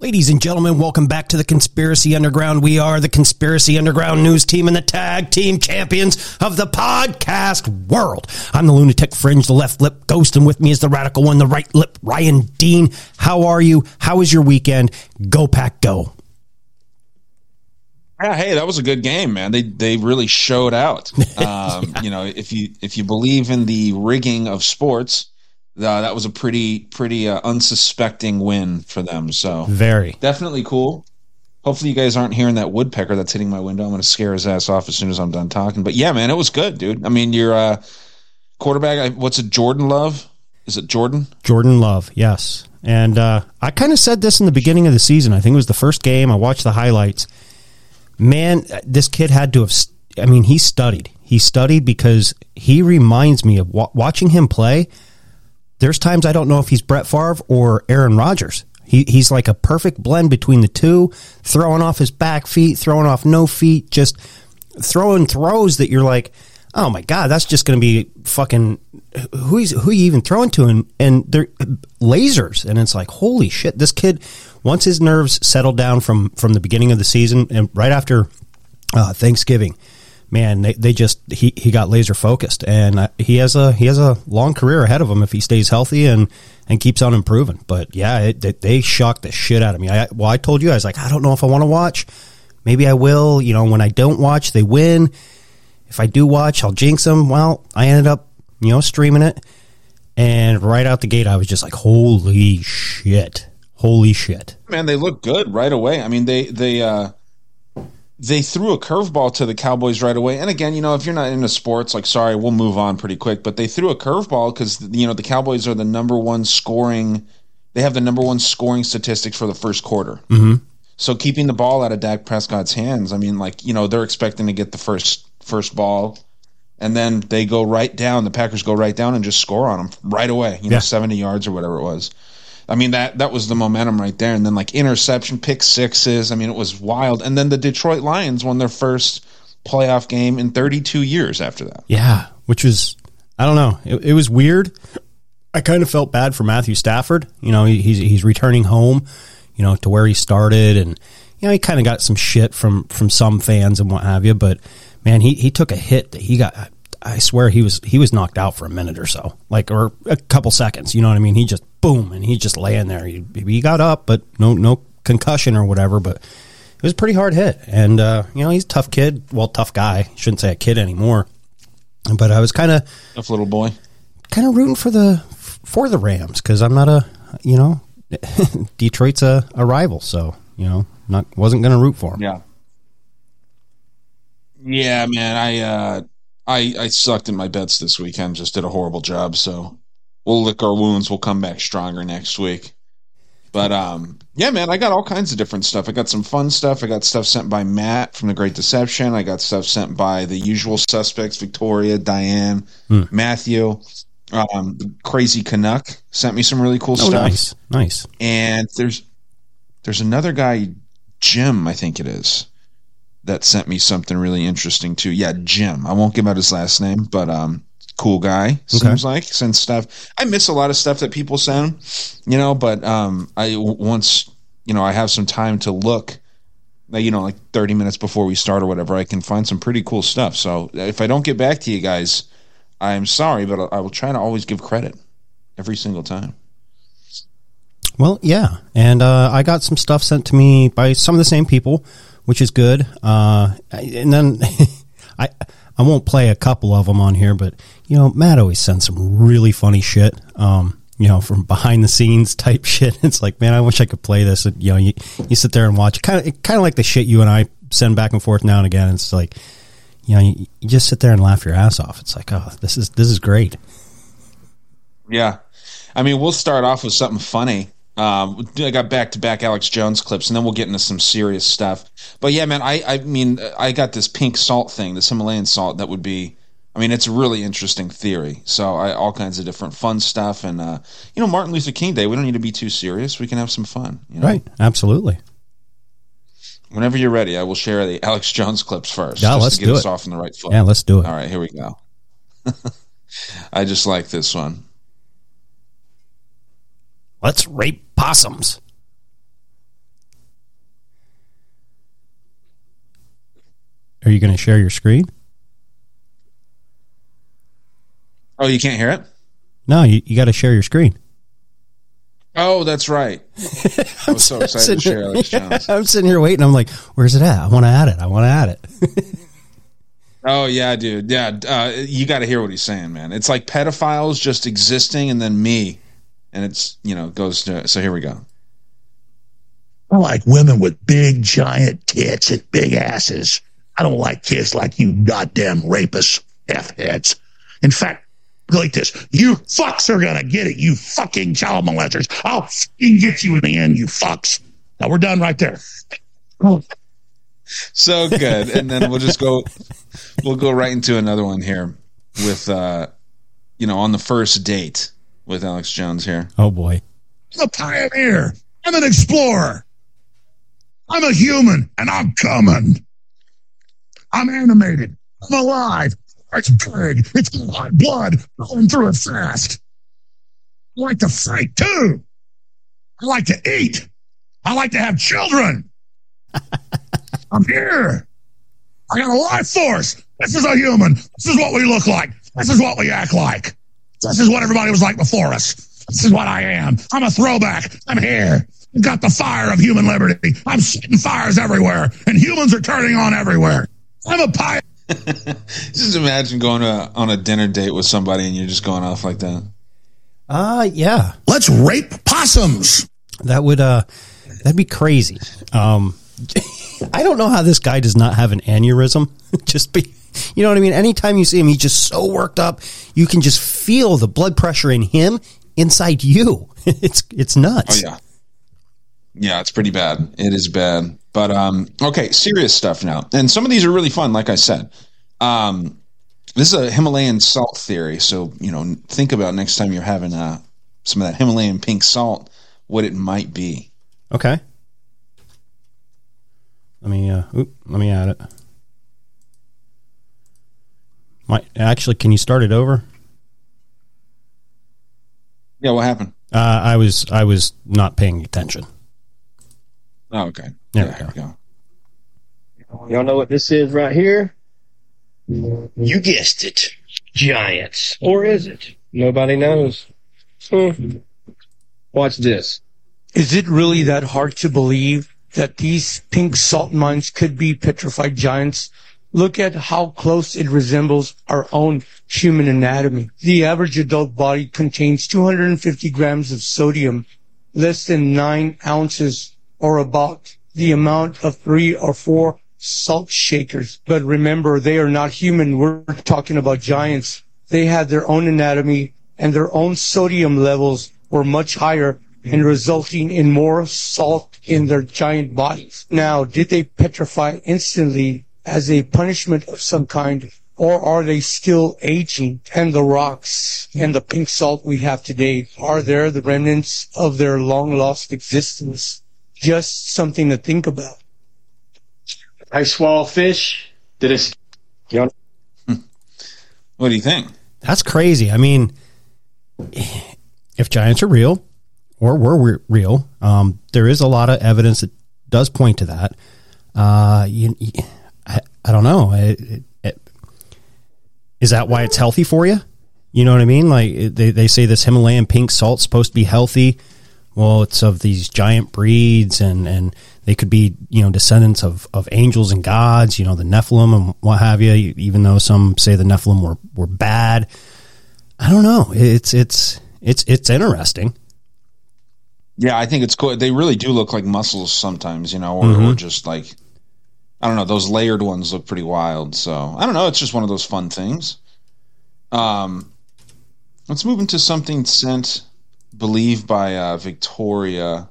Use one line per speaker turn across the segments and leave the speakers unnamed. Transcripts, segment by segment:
Ladies and gentlemen, welcome back to the Conspiracy Underground. We are the Conspiracy Underground news team and the tag team champions of the podcast world. I'm the lunatic fringe, the left lip ghost, and with me is the radical one, the right lip, Ryan Dean. How are you? How was your weekend? Go pack, go.
Yeah, hey, that was a good game, man. They they really showed out. Um, yeah. You know, if you if you believe in the rigging of sports, uh, that was a pretty pretty uh, unsuspecting win for them. So
very
definitely cool. Hopefully, you guys aren't hearing that woodpecker that's hitting my window. I'm going to scare his ass off as soon as I'm done talking. But yeah, man, it was good, dude. I mean, your uh, quarterback, what's it, Jordan Love? Is it Jordan?
Jordan Love, yes. And uh, I kind of said this in the beginning of the season. I think it was the first game. I watched the highlights. Man, this kid had to have. I mean, he studied. He studied because he reminds me of watching him play there's times I don't know if he's Brett Favre or Aaron Rodgers. He, he's like a perfect blend between the two, throwing off his back feet, throwing off no feet, just throwing throws that you're like, oh my god, that's just going to be fucking who he's who you even throwing to, and and they're lasers, and it's like holy shit, this kid. Once his nerves settled down from from the beginning of the season and right after uh, Thanksgiving, man, they, they just he, he got laser focused, and uh, he has a he has a long career ahead of him if he stays healthy and and keeps on improving. But yeah, it, it, they shocked the shit out of me. I well, I told you I was like, I don't know if I want to watch. Maybe I will. You know, when I don't watch, they win. If I do watch, I'll jinx them. Well, I ended up you know streaming it, and right out the gate, I was just like, holy shit. Holy shit.
Man, they look good right away. I mean, they they uh they threw a curveball to the Cowboys right away. And again, you know, if you're not into sports, like, sorry, we'll move on pretty quick. But they threw a curveball because, you know, the Cowboys are the number one scoring, they have the number one scoring statistics for the first quarter.
Mm-hmm.
So keeping the ball out of Dak Prescott's hands, I mean, like, you know, they're expecting to get the first first ball. And then they go right down. The Packers go right down and just score on them right away. You know, seventy yards or whatever it was. I mean that that was the momentum right there. And then like interception, pick sixes. I mean it was wild. And then the Detroit Lions won their first playoff game in 32 years after that.
Yeah, which was I don't know. It, it was weird. I kind of felt bad for Matthew Stafford. You know, he, he's he's returning home. You know, to where he started, and you know he kind of got some shit from from some fans and what have you. But man, he he took a hit that he got. I swear he was he was knocked out for a minute or so, like or a couple seconds. You know what I mean? He just boom, and he just laying there. He, he got up, but no no concussion or whatever. But it was a pretty hard hit, and uh, you know he's a tough kid. Well, tough guy. Shouldn't say a kid anymore. But I was kind of
tough little boy,
kind of rooting for the for the Rams because I'm not a you know Detroit's a, a rival, so you know not wasn't going to root for him.
Yeah. Yeah, man. I uh, I I sucked in my bets this weekend. Just did a horrible job. So we'll lick our wounds. We'll come back stronger next week. But um, yeah, man, I got all kinds of different stuff. I got some fun stuff. I got stuff sent by Matt from The Great Deception. I got stuff sent by the usual suspects: Victoria, Diane, hmm. Matthew. Um, Crazy Canuck sent me some really cool oh, stuff.
Nice, nice.
And there's there's another guy, Jim, I think it is that sent me something really interesting too. Yeah, Jim. I won't give out his last name, but um, cool guy seems okay. like sends stuff. I miss a lot of stuff that people send, you know. But um, I once you know I have some time to look. You know, like thirty minutes before we start or whatever, I can find some pretty cool stuff. So if I don't get back to you guys, I'm sorry, but I will try to always give credit every single time.
Well, yeah, and uh, I got some stuff sent to me by some of the same people which is good. Uh, and then I I won't play a couple of them on here, but you know Matt always sends some really funny shit. Um, you know, from behind the scenes type shit. It's like, man, I wish I could play this. And, you know, you, you sit there and watch. Kind of, kind of like the shit you and I send back and forth now and again. It's like, you know, you, you just sit there and laugh your ass off. It's like, oh, this is this is great.
Yeah, I mean, we'll start off with something funny um, I got back to back Alex Jones clips, and then we'll get into some serious stuff. But yeah, man, I, I mean, I got this pink salt thing, this Himalayan salt that would be. I mean, it's a really interesting theory. So I, all kinds of different fun stuff, and uh, you know, Martin Luther King Day. We don't need to be too serious. We can have some fun. You know?
Right? Absolutely.
Whenever you're ready, I will share the Alex Jones clips first.
Yeah, let's
to get
do
us
it.
off on the right foot.
Yeah, let's do it.
All right, here we go. I just like this one.
Let's rape possums. Are you going to share your screen?
Oh, you can't hear it?
No, you, you got to share your screen.
Oh, that's right. I was so excited to share Alex yeah, Jones.
I'm sitting here waiting. I'm like, where's it at? I want to add it. I want to add it.
oh, yeah, dude. Yeah. Uh, you got to hear what he's saying, man. It's like pedophiles just existing and then me and it's you know goes to. So here we go.
I like women with big giant tits and big asses. I don't like kids like you goddamn rapists, f heads. In fact, like this, you fucks are gonna get it. You fucking child molesters. I'll fucking get you in the end. You fucks. Now we're done right there.
So good, and then we'll just go. We'll go right into another one here with, uh, you know, on the first date with Alex Jones here.
Oh boy.
I'm a pioneer. I'm an explorer. I'm a human, and I'm coming. I'm animated. I'm alive. It's big. It's got blood going through it fast. I like to fight too. I like to eat. I like to have children. I'm here. I got a life force. This is a human. This is what we look like. This is what we act like. This is what everybody was like before us. This is what I am. I'm a throwback. I'm here. I've got the fire of human liberty. I'm setting fires everywhere, and humans are turning on everywhere. I'm a pioneer.
Just imagine going to, on a dinner date with somebody and you're just going off like that.
Uh yeah.
Let's rape possums.
That would uh that'd be crazy. Um I don't know how this guy does not have an aneurysm. just be you know what I mean? Anytime you see him, he's just so worked up. You can just feel the blood pressure in him inside you. It's it's nuts.
Oh yeah. Yeah, it's pretty bad. It is bad. But um okay, serious stuff now. And some of these are really fun, like I said. Um this is a Himalayan salt theory. So, you know, think about next time you're having uh some of that Himalayan pink salt, what it might be.
Okay. Let me uh oop, let me add it. Might actually can you start it over?
Yeah, what happened?
Uh, I was I was not paying attention.
Oh, okay.
There
yeah,
we
here we go.
Y'all know what this is right here? You guessed it. Giants. Or is it? Nobody knows. Hmm. Watch this.
Is it really that hard to believe that these pink salt mines could be petrified giants? Look at how close it resembles our own human anatomy. The average adult body contains 250 grams of sodium, less than 9 ounces, or about the amount of three or four salt shakers. But remember, they are not human. We're talking about giants. They had their own anatomy and their own sodium levels were much higher and resulting in more salt in their giant bodies. Now, did they petrify instantly as a punishment of some kind, or are they still aging? And the rocks and the pink salt we have today, are there the remnants of their long lost existence? Just something to think about.
I swallow fish. Did it? Y'all
What do you think?
That's crazy. I mean, if giants are real or were re- real, um, there is a lot of evidence that does point to that. Uh, you, you- I, don't know. It, it, it, is that why it's healthy for you? You know what I mean? Like they, they say this Himalayan pink salt's supposed to be healthy. Well, it's of these giant breeds, and, and they could be you know descendants of, of angels and gods. You know the Nephilim and what have you. Even though some say the Nephilim were, were bad, I don't know. It's it's it's it's interesting.
Yeah, I think it's cool. They really do look like muscles sometimes, you know, or, or mm-hmm. just like I don't know. Those layered ones look pretty wild. So I don't know. It's just one of those fun things. Um, let's move into something sent, believe by uh, Victoria.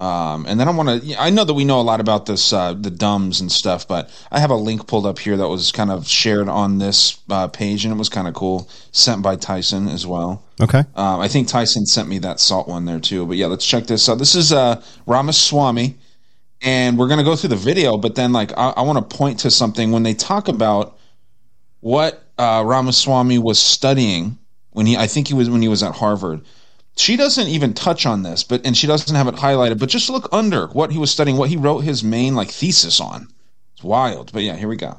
Um, and then I want to. I know that we know a lot about this, uh, the dumbs and stuff, but I have a link pulled up here that was kind of shared on this uh, page, and it was kind of cool. Sent by Tyson as well.
Okay.
Um, I think Tyson sent me that salt one there too. But yeah, let's check this out. This is uh, Ramaswamy, and we're gonna go through the video. But then, like, I, I want to point to something when they talk about what uh, Ramaswamy was studying when he. I think he was when he was at Harvard. She doesn't even touch on this, but and she doesn't have it highlighted. But just look under what he was studying, what he wrote his main like thesis on. It's wild. But yeah, here we go.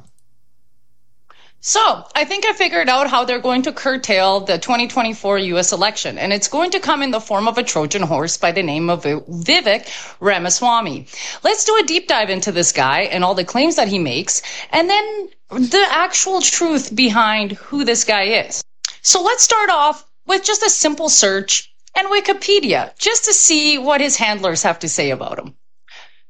So, I think I figured out how they're going to curtail the 2024 US election, and it's going to come in the form of a Trojan horse by the name of Vivek Ramaswamy. Let's do a deep dive into this guy and all the claims that he makes, and then the actual truth behind who this guy is. So, let's start off with just a simple search and Wikipedia just to see what his handlers have to say about him.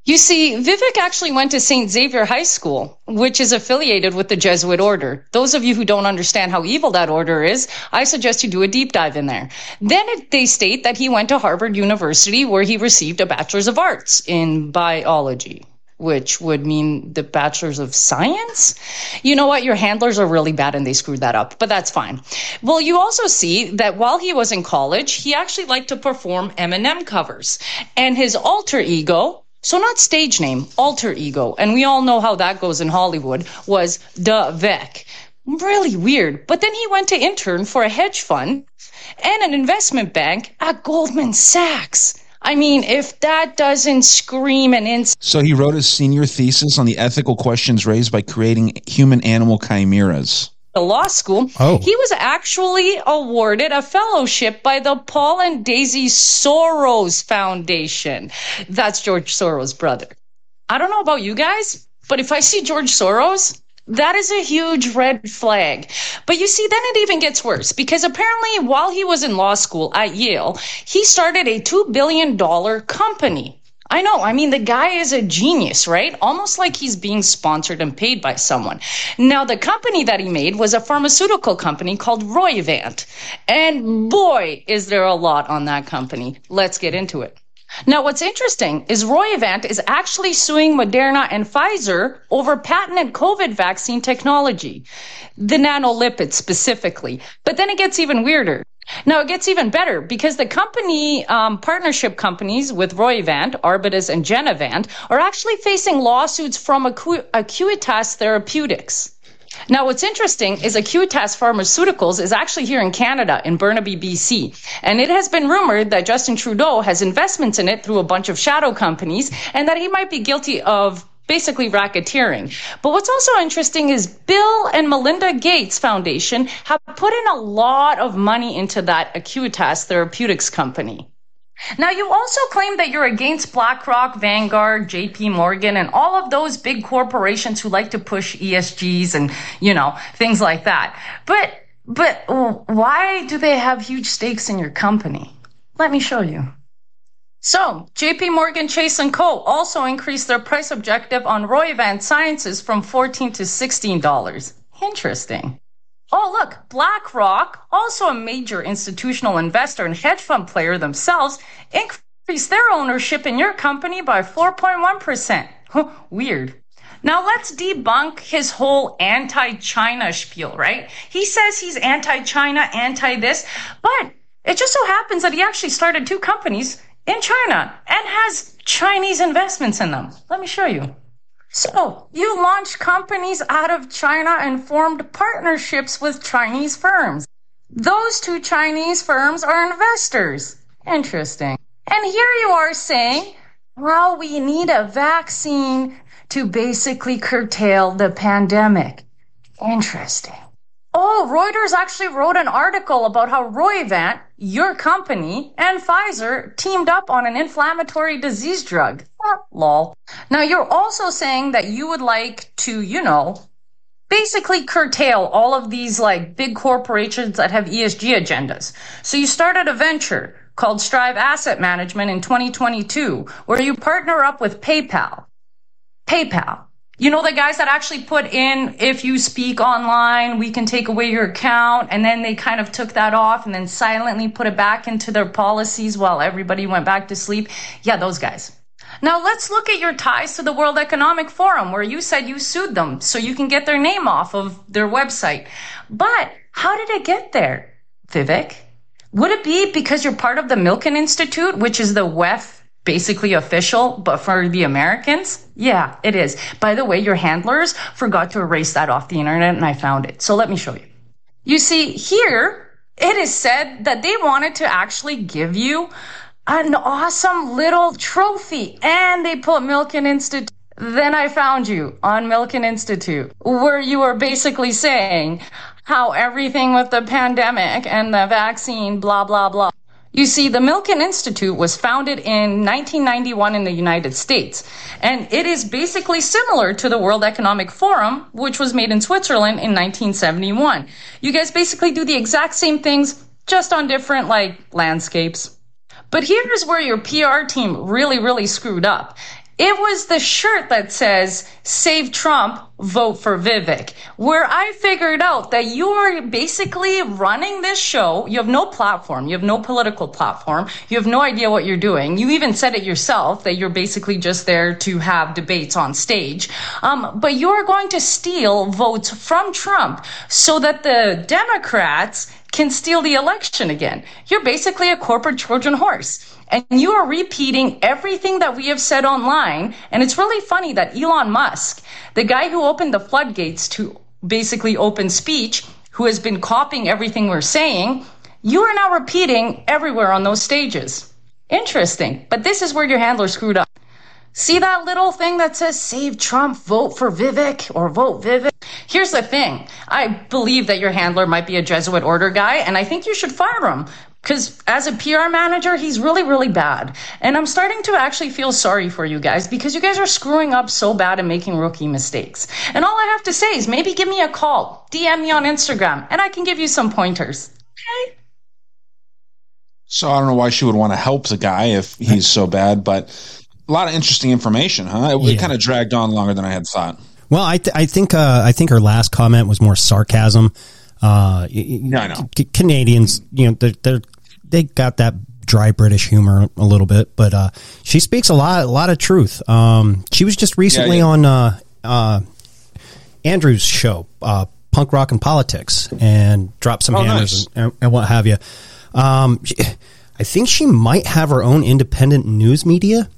You see, Vivek actually went to St. Xavier High School, which is affiliated with the Jesuit order. Those of you who don't understand how evil that order is, I suggest you do a deep dive in there. Then they state that he went to Harvard University where he received a Bachelor's of Arts in biology which would mean the bachelor's of science. You know what? Your handlers are really bad and they screwed that up, but that's fine. Well, you also see that while he was in college, he actually liked to perform Eminem covers and his alter ego, so not stage name, alter ego. And we all know how that goes in Hollywood was Da Vek. Really weird. But then he went to intern for a hedge fund and an investment bank at Goldman Sachs. I mean, if that doesn't scream an ins.
So he wrote his senior thesis on the ethical questions raised by creating human animal chimeras
law school, oh. he was actually awarded a fellowship by the Paul and Daisy Soros Foundation. That's George Soros' brother. I don't know about you guys, but if I see George Soros, that is a huge red flag. But you see, then it even gets worse because apparently while he was in law school at Yale, he started a $2 billion company I know. I mean, the guy is a genius, right? Almost like he's being sponsored and paid by someone. Now, the company that he made was a pharmaceutical company called Roivant. And boy, is there a lot on that company. Let's get into it. Now, what's interesting is Roivant is actually suing Moderna and Pfizer over patented COVID vaccine technology, the nanolipids specifically. But then it gets even weirder. Now it gets even better because the company um, partnership companies with Roivant, Arbutus, and Genevant are actually facing lawsuits from Acu- Acuitas Therapeutics. Now, what's interesting is Acuitas Pharmaceuticals is actually here in Canada, in Burnaby, BC. And it has been rumored that Justin Trudeau has investments in it through a bunch of shadow companies and that he might be guilty of basically racketeering. But what's also interesting is Bill and Melinda Gates Foundation have put in a lot of money into that Acuitas Therapeutics company. Now, you also claim that you're against BlackRock, Vanguard, JP Morgan, and all of those big corporations who like to push ESGs and, you know, things like that. But, but why do they have huge stakes in your company? Let me show you. So, JP Morgan Chase & Co. also increased their price objective on Roivant Sciences from 14 to $16. Interesting. Oh, look, BlackRock, also a major institutional investor and hedge fund player themselves, increased their ownership in your company by 4.1%. Weird. Now let's debunk his whole anti-China spiel, right? He says he's anti-China, anti this, but it just so happens that he actually started two companies in China and has Chinese investments in them. Let me show you. So, you launched companies out of China and formed partnerships with Chinese firms. Those two Chinese firms are investors. Interesting. And here you are saying, well, we need a vaccine to basically curtail the pandemic. Interesting. Oh, Reuters actually wrote an article about how Roivant, your company, and Pfizer teamed up on an inflammatory disease drug. Ah, lol. Now, you're also saying that you would like to, you know, basically curtail all of these like big corporations that have ESG agendas. So you started a venture called Strive Asset Management in 2022, where you partner up with PayPal. PayPal you know, the guys that actually put in, if you speak online, we can take away your account. And then they kind of took that off and then silently put it back into their policies while everybody went back to sleep. Yeah, those guys. Now let's look at your ties to the World Economic Forum where you said you sued them so you can get their name off of their website. But how did it get there, Vivek? Would it be because you're part of the Milken Institute, which is the WEF basically official, but for the Americans, yeah, it is. By the way, your handlers forgot to erase that off the internet and I found it. So let me show you. You see, here it is said that they wanted to actually give you an awesome little trophy and they put Milken Institute Then I found you on Milken Institute, where you were basically saying how everything with the pandemic and the vaccine, blah, blah, blah. You see, the Milken Institute was founded in 1991 in the United States, and it is basically similar to the World Economic Forum, which was made in Switzerland in 1971. You guys basically do the exact same things, just on different, like, landscapes. But here's where your PR team really, really screwed up. It was the shirt that says, Save Trump, vote for Vivek, where I figured out that you are basically running this show. You have no platform. You have no political platform. You have no idea what you're doing. You even said it yourself that you're basically just there to have debates on stage. Um, but you're going to steal votes from Trump so that the Democrats can steal the election again. You're basically a corporate Trojan horse. And you are repeating everything that we have said online. And it's really funny that Elon Musk, the guy who opened the floodgates to basically open speech, who has been copying everything we're saying, you are now repeating everywhere on those stages. Interesting. But this is where your handler screwed up. See that little thing that says save Trump, vote for Vivek or vote Vivek? Here's the thing. I believe that your handler might be a Jesuit order guy and I think you should fire him because as a PR manager, he's really, really bad. And I'm starting to actually feel sorry for you guys because you guys are screwing up so bad and making rookie mistakes. And all I have to say is maybe give me a call, DM me on Instagram, and I can give you some pointers. Okay?
So I don't know why she would want to help the guy if he's so bad, but a lot of interesting information, huh? It, yeah. it kind of dragged on longer than I had thought.
Well, I, th- I think uh, I think her last comment was more sarcasm. Uh,
yeah, I know.
Canadians, you know, they're, they're they got that dry British humor a little bit, but uh, she speaks a lot, a lot of truth. Um, she was just recently yeah, yeah. on uh, uh, Andrew's show, uh, Punk Rock and Politics, and dropped some oh, hammers nice. and, and, what have you. Um, she, I think she might have her own independent news media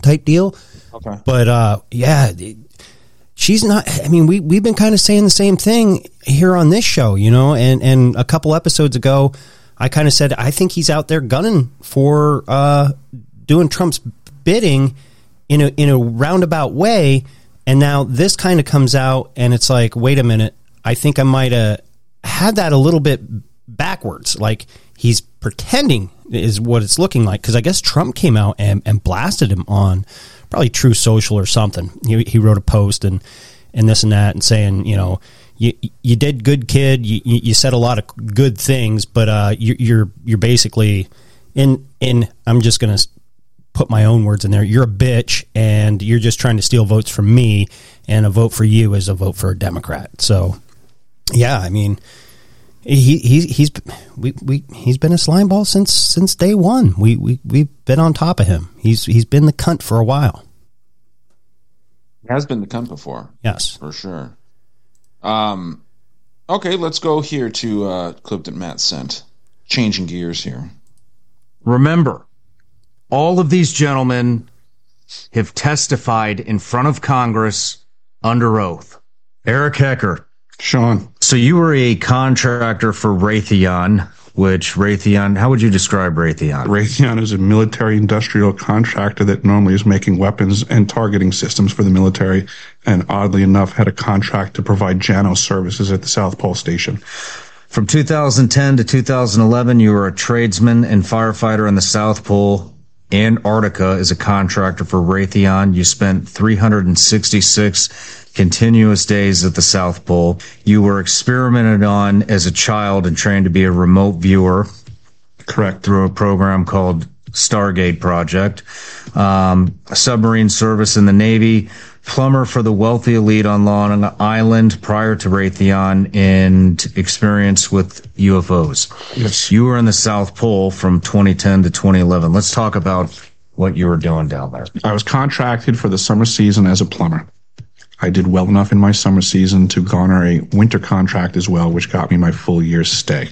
type deal.
Okay,
but uh, yeah. She's not. I mean, we we've been kind of saying the same thing here on this show, you know. And and a couple episodes ago, I kind of said I think he's out there gunning for uh, doing Trump's bidding in a in a roundabout way. And now this kind of comes out, and it's like, wait a minute, I think I might have had that a little bit backwards. Like he's pretending is what it's looking like because I guess Trump came out and, and blasted him on probably Truth Social or something. He, he wrote a post and and this and that and saying, you know, you you did good, kid. You you said a lot of good things, but uh, you, you're you're basically in in. I'm just gonna put my own words in there. You're a bitch, and you're just trying to steal votes from me. And a vote for you is a vote for a Democrat. So, yeah, I mean, he he he's we, we he's been a slime ball since since day one. We we we've been on top of him. He's he's been the cunt for a while.
He has been the cunt before.
Yes,
for sure. Um, okay, let's go here to uh, clip that Matt sent. Changing gears here.
Remember, all of these gentlemen have testified in front of Congress under oath. Eric Hecker.
Sean.
So you were a contractor for Raytheon which Raytheon, how would you describe Raytheon?
Raytheon is a military industrial contractor that normally is making weapons and targeting systems for the military, and oddly enough, had a contract to provide JANO services at the South Pole Station.
From 2010 to 2011, you were a tradesman and firefighter in the South Pole. Antarctica is a contractor for Raytheon. You spent 366 continuous days at the South Pole. You were experimented on as a child and trained to be a remote viewer.
Correct.
Through a program called Stargate Project. Um, submarine service in the Navy. Plumber for the wealthy elite on Long Island prior to Raytheon and experience with UFOs.
Yes.
You were in the South Pole from 2010 to 2011. Let's talk about what you were doing down there.
I was contracted for the summer season as a plumber. I did well enough in my summer season to garner a winter contract as well, which got me my full year's stay.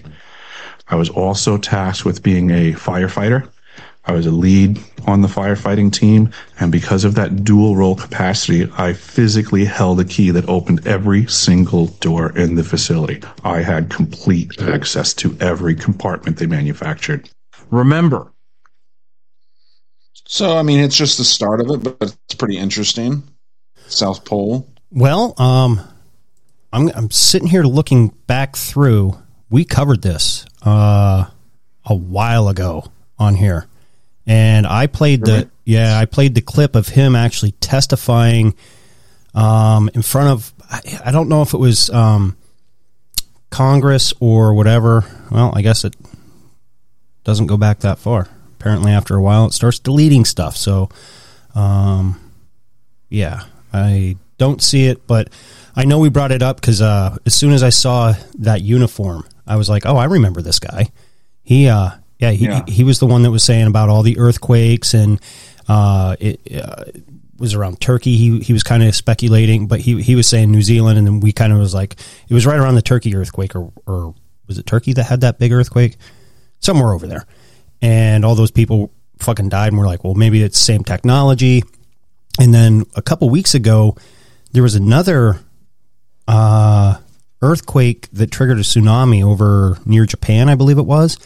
I was also tasked with being a firefighter. I was a lead on the firefighting team, and because of that dual role capacity, I physically held a key that opened every single door in the facility. I had complete access to every compartment they manufactured.
Remember.
So, I mean, it's just the start of it, but it's pretty interesting. South Pole?
Well, um, I'm I'm sitting here looking back through. We covered this uh, a while ago on here, and I played the yeah I played the clip of him actually testifying um, in front of I, I don't know if it was um, Congress or whatever. Well, I guess it doesn't go back that far. Apparently, after a while, it starts deleting stuff. So, um, yeah, I don't see it, but I know we brought it up because uh, as soon as I saw that uniform, I was like, "Oh, I remember this guy." He, uh, yeah, he,
Yeah.
he was the one that was saying about all the earthquakes and uh, it uh, was around Turkey. He he was kind of speculating, but he he was saying New Zealand, and then we kind of was like, it was right around the Turkey earthquake, or or was it Turkey that had that big earthquake? Somewhere over there, and all those people fucking died, and we're like, well, maybe it's the same technology. And then a couple weeks ago, there was another uh, earthquake that triggered a tsunami over near Japan, I believe it was.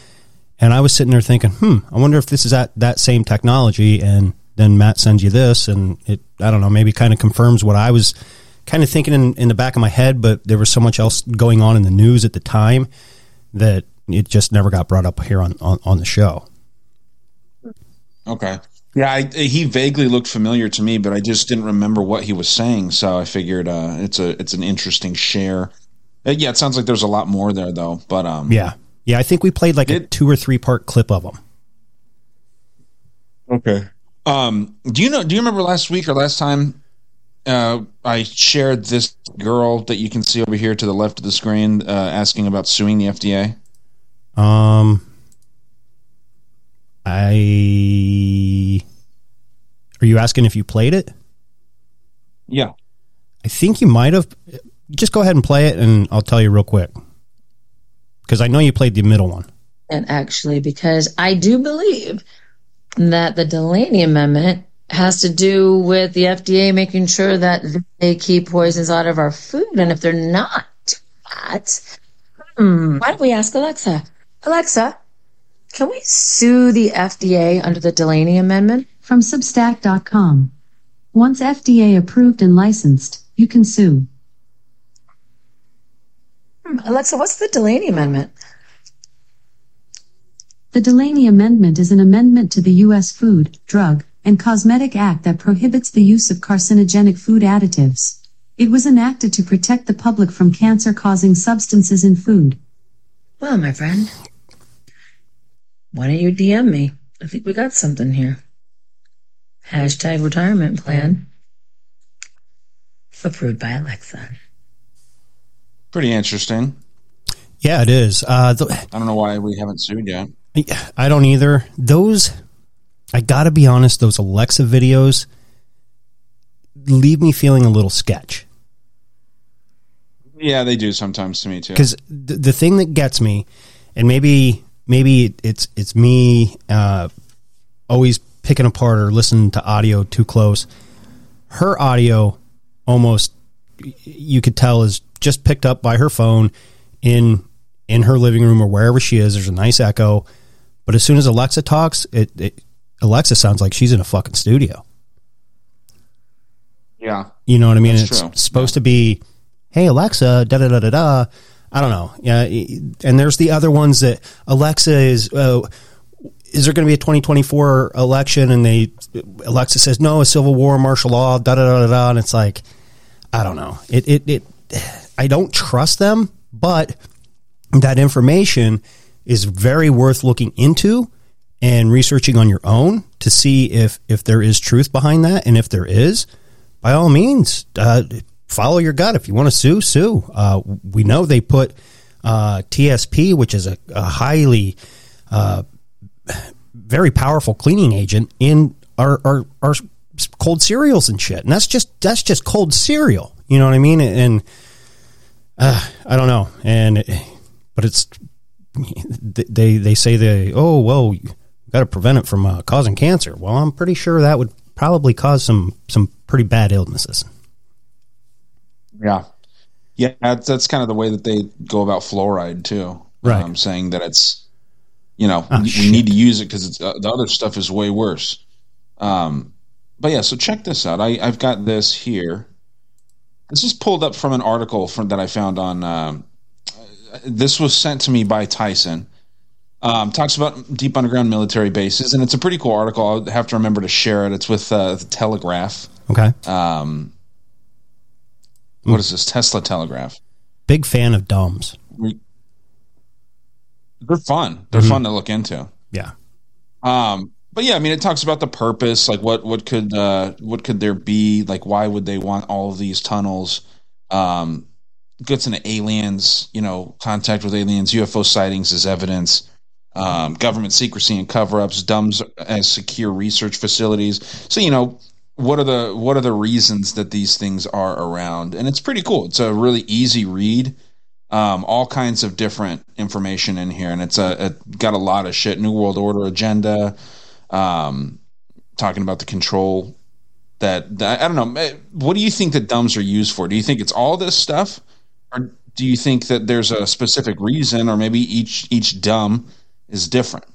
And I was sitting there thinking, hmm, I wonder if this is that, that same technology. And then Matt sends you this, and it, I don't know, maybe kind of confirms what I was kind of thinking in, in the back of my head, but there was so much else going on in the news at the time that it just never got brought up here on, on, on the show.
Okay. Yeah, I, he vaguely looked familiar to me, but I just didn't remember what he was saying. So I figured uh, it's a it's an interesting share. Uh, yeah, it sounds like there's a lot more there though. But um,
Yeah. Yeah, I think we played like a two or three part clip of them.
Okay. Um, do you know? Do you remember last week or last time uh, I shared this girl that you can see over here to the left of the screen uh, asking about suing the FDA?
Um, I are you asking if you played it?
Yeah.
I think you might have. Just go ahead and play it, and I'll tell you real quick because I know you played the middle one.
And actually, because I do believe that the Delaney Amendment has to do with the FDA making sure that they keep poisons out of our food. And if they're not, that, hmm, why don't we ask Alexa? Alexa, can we sue the FDA under the Delaney Amendment?
From Substack.com. Once FDA approved and licensed, you can sue.
Hmm, Alexa, what's the Delaney Amendment?
The Delaney Amendment is an amendment to the U.S. Food, Drug, and Cosmetic Act that prohibits the use of carcinogenic food additives. It was enacted to protect the public from cancer causing substances in food.
Well, my friend, why don't you DM me? I think we got something here. Hashtag retirement plan. Approved by Alexa.
Pretty interesting.
Yeah, it is. Uh, th-
I don't know why we haven't sued yet.
I don't either. Those, I got to be honest, those Alexa videos leave me feeling a little sketch.
Yeah, they do sometimes to me too.
because the, the thing that gets me, and maybe maybe it's it's me uh, always picking apart or listening to audio too close. Her audio almost you could tell is just picked up by her phone in in her living room or wherever she is. There's a nice echo, but as soon as Alexa talks, it, it Alexa sounds like she's in a fucking studio.
Yeah.
You know what I mean? It's
true.
supposed to be, hey Alexa, da da da da da. I don't know. Yeah, and there's the other ones that Alexa is. Uh, is there going to be a 2024 election? And they Alexa says no, a civil war, martial law, da da da da. And it's like, I don't know. It it it. I don't trust them, but that information is very worth looking into and researching on your own to see if if there is truth behind that, and if there is, by all means, uh, follow your gut. If you want to sue, sue. Uh, we know they put uh, TSP, which is a, a highly uh, very powerful cleaning agent, in our, our our cold cereals and shit, and that's just that's just cold cereal. You know what I mean? And uh, I don't know, and but it's they they say they oh well got to prevent it from uh, causing cancer. Well, I'm pretty sure that would probably cause some some pretty bad illnesses.
Yeah. Yeah, that's, that's kind of the way that they go about fluoride too.
Right.
Um, saying that it's, you know,
Oh,
we
shit.
need to use it because uh, the other stuff is way worse. Um, but yeah, so check this out. I, I've got this here. This is pulled up from an article from, that I found on. Um, this was sent to me by Tyson. Um, talks about deep underground military bases, and it's a pretty cool article. I'll have to remember to share it. It's with uh, the Telegraph.
Okay.
Um, what is this? Tesla Telegraph.
Big fan of DUMBs.
They're fun. They're
Mhm.
fun to look into.
Yeah.
Um, but yeah, I mean, it talks about the purpose, like what what could uh, what could there be, like why would they want all of these tunnels? Um, gets into aliens, you know, contact with aliens, UFO sightings as evidence, um, government secrecy and cover-ups, DUMBs as secure research facilities. So you know, what are the what are the reasons that these things are around? And it's pretty cool. It's a really easy read. Um, all kinds of different information in here, and it's a it got a lot of shit. New World Order agenda, um, talking about the control that, that I don't know. eh, What do you think that dumbs are used for? Do you think it's all this stuff, or do you think that there's a specific reason, or maybe each each dumb is different,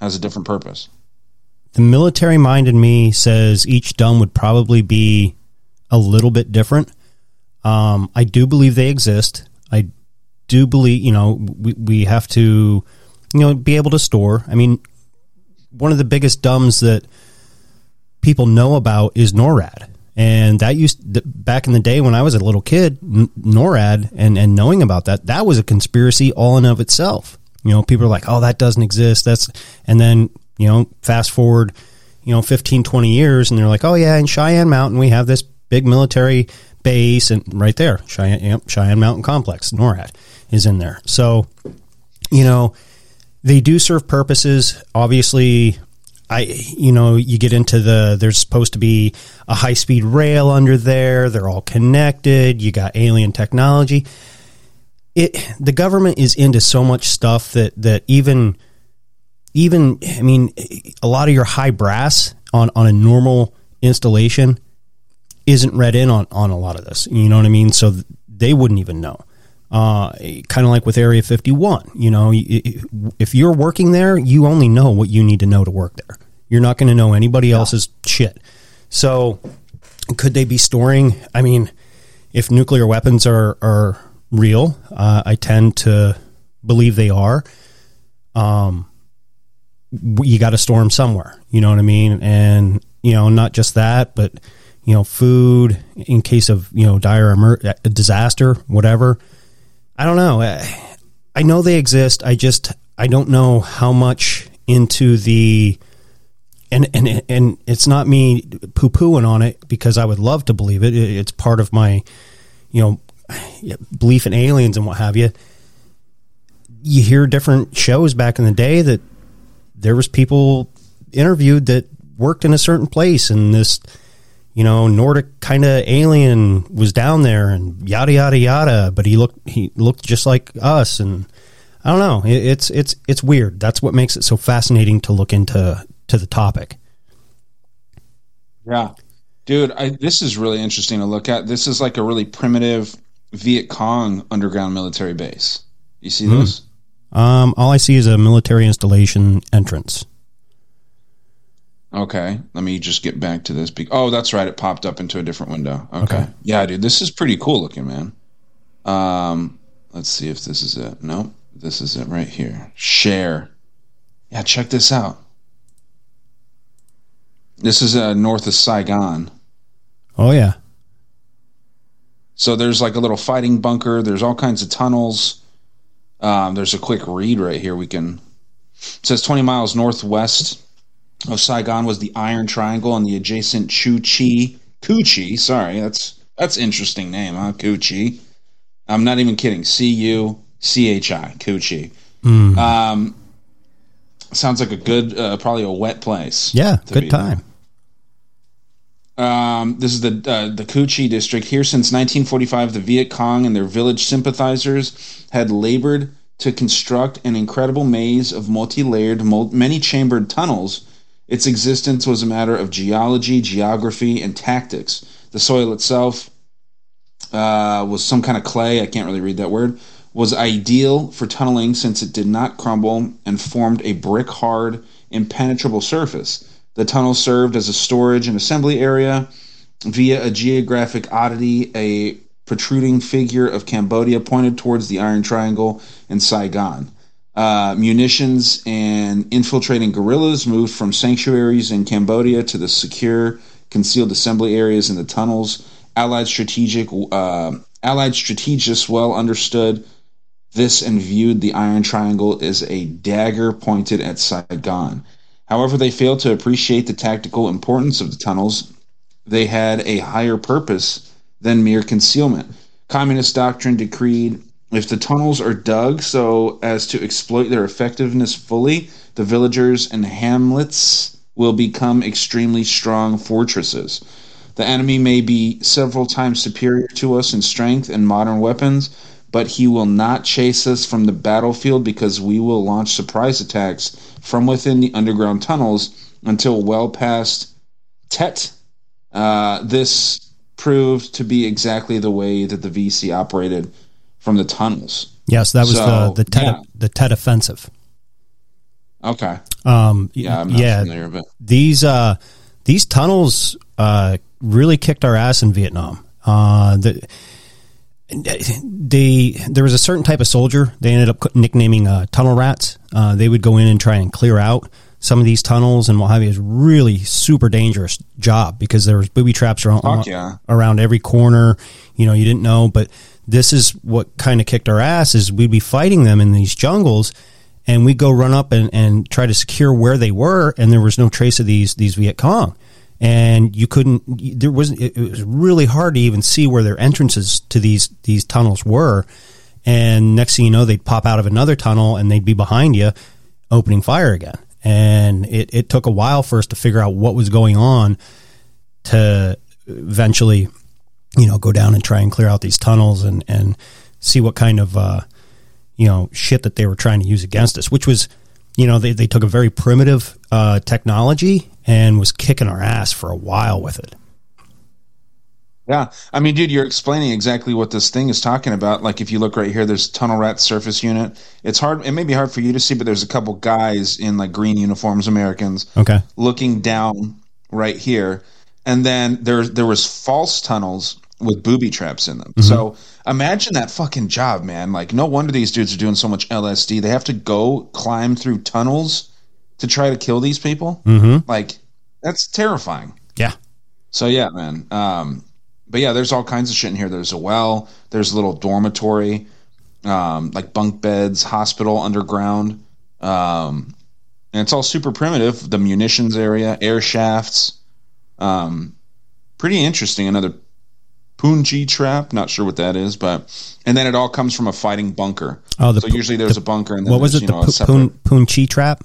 has a different purpose?
The military mind in me says each dumb would probably be a little bit different. Um, I do believe they exist. I do believe, you know, we, we have to, you know, be able to store. I mean, one of the biggest dumbs that people know about is NORAD. And that used back in the day when I was a little kid, NORAD and, and knowing about that, that was a conspiracy all in of itself. You know, people are like, oh, that doesn't exist. That's, and then, you know, fast forward, you know, 15, 20 years and they're like, oh, yeah, in Cheyenne Mountain, we have this big military base and right there, Cheyenne, Cheyenne Mountain Complex, NORAD is in there. So, you know, they do serve purposes. Obviously, I you know you get into the there's supposed to be a high speed rail under there. They're all connected. You got alien technology. It the government is into so much stuff that that even even I mean a lot of your high brass on on a normal installation isn't read in on on a lot of this. You know what I mean? So they wouldn't even know uh, kind of like with Area 51. You know, if you're working there, you only know what you need to know to work there. You're not going to know anybody else's shit. So, could they be storing? I mean, if nuclear weapons are are real, uh, I tend to believe they are. Um, you got to store them somewhere. You know what I mean? And you know, not just that, but you know, food in case of you know dire emer- uh, disaster, whatever. I don't know. I- I know they exist. I just I don't know how much into the and and and it's not me poo pooing on it because I would love to believe. It- It's part of my you know belief in aliens and what have you. You hear different shows back in the day that there was people interviewed that worked in a certain place and this you know, Nordic kind of alien was down there and yada yada yada. But he looked he looked just like us, and I don't know. It, it's it's it's weird. That's what makes it so fascinating to look into to the topic.
Yeah, dude, I, this is really interesting to look at. This is like a really primitive Viet Cong underground military base. You see
Hmm.
this?
Um, all I see is a military installation entrance.
Okay, let me just get back to this. be- Oh, that's right. It popped up into a different window. Okay.
Okay.
Yeah, dude, this is pretty cool looking, man. Um, let's see if this is it. Nope, this is it right here. Share. Yeah, check this out. This is uh, north of Saigon.
Oh yeah,
So there's like a little fighting bunker. There's all kinds of tunnels. Um, there's a quick read right here. We can. It says 20 miles northwest of Saigon was the Iron Triangle and the adjacent Chu Chi Kuchi. Sorry, that's that's interesting name, huh? Kuchi. I'm not even kidding. C U C H I Kuchi.
Hmm.
Um, sounds like a good, uh, probably a wet place.
yeah, good time.
Um, this is the uh, the Kuchi district. Here since 1945, the Viet Cong and their village sympathizers had labored to construct an incredible maze of multi-layered, many-chambered tunnels. Its existence was a matter of geology, geography, and tactics. The soil itself uh, was some kind of clay. I can't really read that word. Was ideal for tunneling since it did not crumble and formed a brick-hard, impenetrable surface. The tunnel served as a storage and assembly area via a geographic oddity, a protruding figure of Cambodia pointed towards the Iron Triangle in Saigon. Uh, munitions and infiltrating guerrillas moved from sanctuaries in Cambodia to the secure concealed assembly areas in the tunnels. Allied strategic, uh, Allied strategists well understood this and viewed the Iron Triangle as a dagger pointed at Saigon. However, they failed to appreciate the tactical importance of the tunnels. They had a higher purpose than mere concealment. Communist doctrine decreed if the tunnels are dug so as to exploit their effectiveness fully, the villagers and hamlets will become extremely strong fortresses. The enemy may be several times superior to us in strength and modern weapons, but he will not chase us from the battlefield because we will launch surprise attacks from within the underground tunnels until well past Tet. Uh, this proved to be exactly the way that the VC operated from the tunnels.
Yes, that was so, the the Tet, yeah. the Tet offensive.
Okay.
Um,
yeah, I'm not yeah, familiar, but
these uh, these tunnels uh, really kicked our ass in Vietnam. Uh, the, they there was a certain type of soldier they ended up nicknaming uh, tunnel rats. Uh, they would go in and try and clear out some of these tunnels and what have you. Is really super dangerous job because there was booby traps around
yeah.
around every corner. You know, you didn't know, but this is what kind of kicked our ass. Is we'd be fighting them in these jungles. And we'd go run up and, and try to secure where they were, and there was no trace of these these Viet Cong and you couldn't there wasn't. it was really hard to even see where their entrances to these these tunnels were and next thing you know they'd pop out of another tunnel and they'd be behind you opening fire again and it, it took a while for us to figure out what was going on to eventually you know go down and try and clear out these tunnels and and see what kind of uh, you know shit that they were trying to use against us which was you know they, they took a very primitive uh, technology and was kicking our ass for a while with it.
Yeah, I mean, dude, you're explaining exactly what this thing is talking about. Like, if you look right here, there's tunnel rat surface unit. It's hard. It may be hard for you to see, but there's a couple guys in like green uniforms, Americans,
okay,
looking down right here, and then there there was false tunnels with booby traps in them. Mm-hmm. So imagine that fucking job, man. Like, no wonder these dudes are doing so much LSD. They have to go climb through tunnels to try to kill these people.
Mm-hmm.
Like that's terrifying.
Yeah.
So yeah, man. Um, but yeah, there's all kinds of shit in here. There's a well. There's a little dormitory, um, like bunk beds, hospital underground. Um, and it's all super primitive. The munitions area, air shafts. Um, pretty interesting. Another Punji trap. Not sure what that is, but and then it all comes from a fighting bunker. Oh, the, so usually there's
the,
a bunker. And
what was it? You know, the Pun, Punchi trap.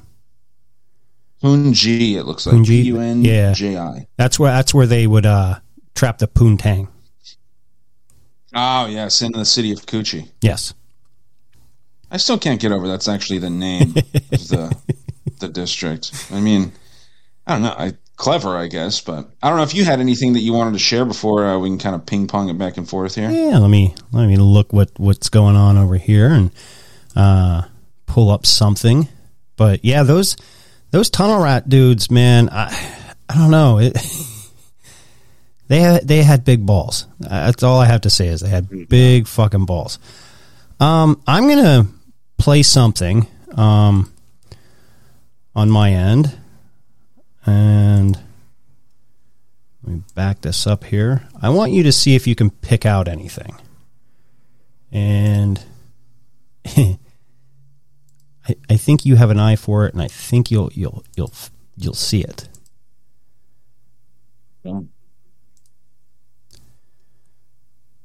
Punji, it looks like Punji, P U N J I.
That's where that's where they would uh, trap the poontang.
Oh yes, in the city of Cu Chi.
Yes.
I still can't get over that's actually the name of the the district. I mean, I don't know. I clever, I guess, but I don't know if you had anything that you wanted to share before uh, we can kind of ping pong it back and forth here.
Yeah, let me let me look what what's going on over here and uh, pull up something. But yeah, those those tunnel rat dudes, man, I I don't know. It they had they had big balls. That's all I have to say is they had big fucking balls. Um, I'm gonna play something um, on my end, and let me back this up here. I want you to see if you can pick out anything, and. I, I think you have an eye for it, and I think you'll you'll you'll you'll see it.
Yeah.